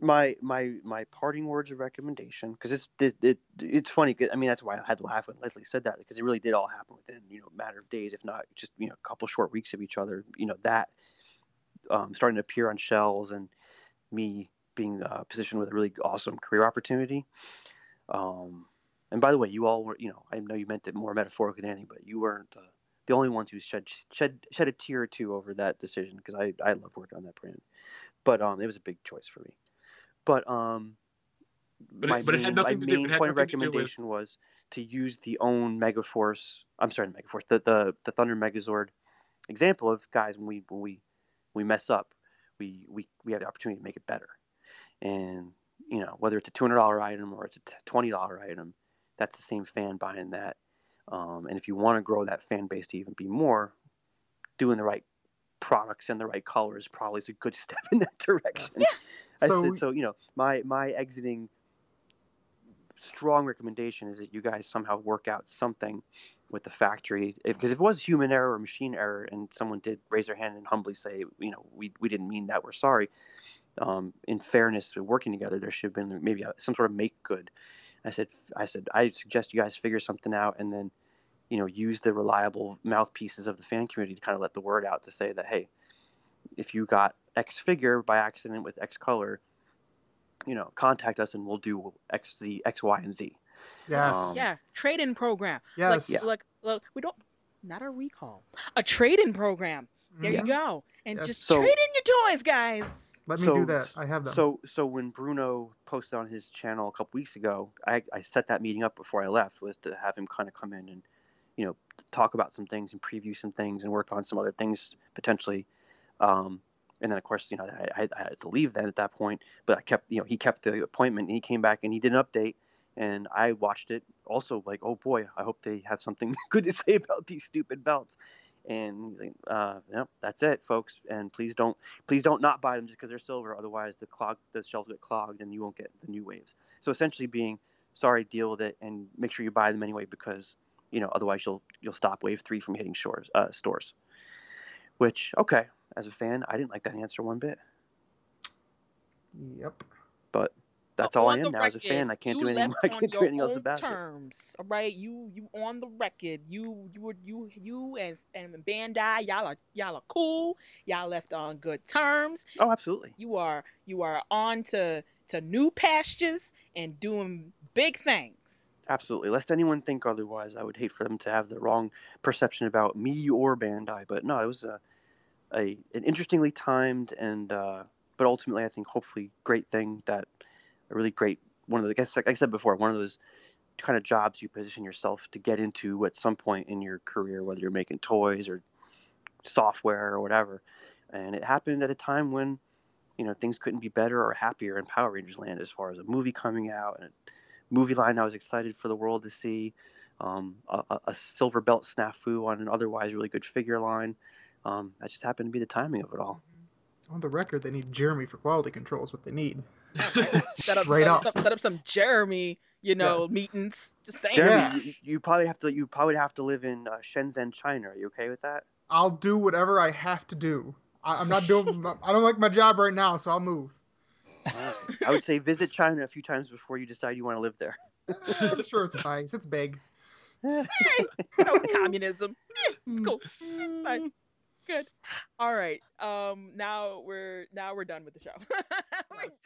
My my my parting words of recommendation, because it's it, it it's funny. I mean, that's why I had to laugh when Leslie said that because it really did all happen within you know a matter of days, if not just you know a couple short weeks of each other. You know that um, starting to appear on shelves and me being uh, positioned with a really awesome career opportunity. Um, and by the way, you all were, you know, I know you meant it more metaphorically than anything, but you weren't uh, the only ones who shed shed shed a tear or two over that decision because I I love working on that brand, but um, it was a big choice for me. But um, But it- my but it main, had nothing my to do- main it had point of nothing to recommendation was to use the own Megaforce. I'm sorry, Megaforce, the the the Thunder Megazord example of guys when we when we we mess up, we we we have the opportunity to make it better. And you know whether it's a two hundred dollar item or it's a twenty dollar item, that's the same fan buying that. Um, and if you want to grow that fan base to even be more, doing the right products and the right colors probably is a good step in that direction. Yeah. I So- said so. You know, my my exiting strong recommendation is that you guys somehow work out something with the factory because if, it was human error or machine error and someone did raise their hand and humbly say you know we, we didn't mean that we're sorry um, in fairness to working together there should have been maybe a, some sort of make good i said i said i suggest you guys figure something out and then you know use the reliable mouthpieces of the fan community to kind of let the word out to say that hey if you got x figure by accident with x color you know contact us and we'll do x z x y and z Yes. Um, yeah, trade-in program. yes. Like, like, look, we don't. Not a recall. A trade-in program. There Mhm. you go. And Yes. just So- trade in your toys, guys. Let me So- do that. I have them. So so when Bruno posted on his channel a couple weeks ago, I, I set that meeting up before I left was to have him kind of come in and you know talk about some things and preview some things and work on some other things potentially. Um, and then of course you know I, I, I had to leave then at that point but i kept you know he kept the appointment and he came back and he did an update and i watched it also like oh boy i hope they have something good to say about these stupid belts. And like uh yep, that's it folks. And please don't please don't not buy them just because they're silver. Otherwise the clog the shelves get clogged and you won't get the new waves. So essentially being sorry deal with it and make sure you buy them anyway because you know otherwise you'll you'll stop wave three from hitting shores uh, stores which okay as a fan i didn't like that answer one bit Yep. but that's all I am now as a fan. I can't do anything. I can't do anything else own about it. terms, all right? You you on the record. You you were you you and and Bandai, y'all are y'all are cool. Y'all left on good terms. Oh, absolutely. You are you are on to to new pastures and doing big things. Absolutely. Lest anyone think otherwise, I would hate for them to have the wrong perception about me or Bandai. But no, it was a, a an interestingly timed and, uh, but ultimately, I think hopefully great thing that a really great one of the, I guess like I said before, one of those kind of jobs you position yourself to get into at some point in your career, whether you're making toys or software or whatever. And it happened at a time when, you know, things couldn't be better or happier in Power Rangers land as far as a movie coming out and a movie line I was excited for the world to see, um, a, a- a silver belt snafu on an otherwise really good figure line. Um, that just happened to be the timing of it all. On the record, they need Jeremy for quality control. Is what they need. Set up, Straight set, up up. some, set up some Jeremy, you know, Yes. meetings. Just saying. Jeremy, Yeah. you, you probably have to you probably have to live in uh, Shenzhen, China. Are you okay with that? I'll do whatever I have to do. I, I'm not doing. I don't like my job right now, so I'll move. I would say visit China a few times before you decide you want to live there. Eh, I'm sure it's nice. It's big. You know, communism. Mm. cool. Fine. Good. All right. Um. Now we're now we're done with the show. We're Yes.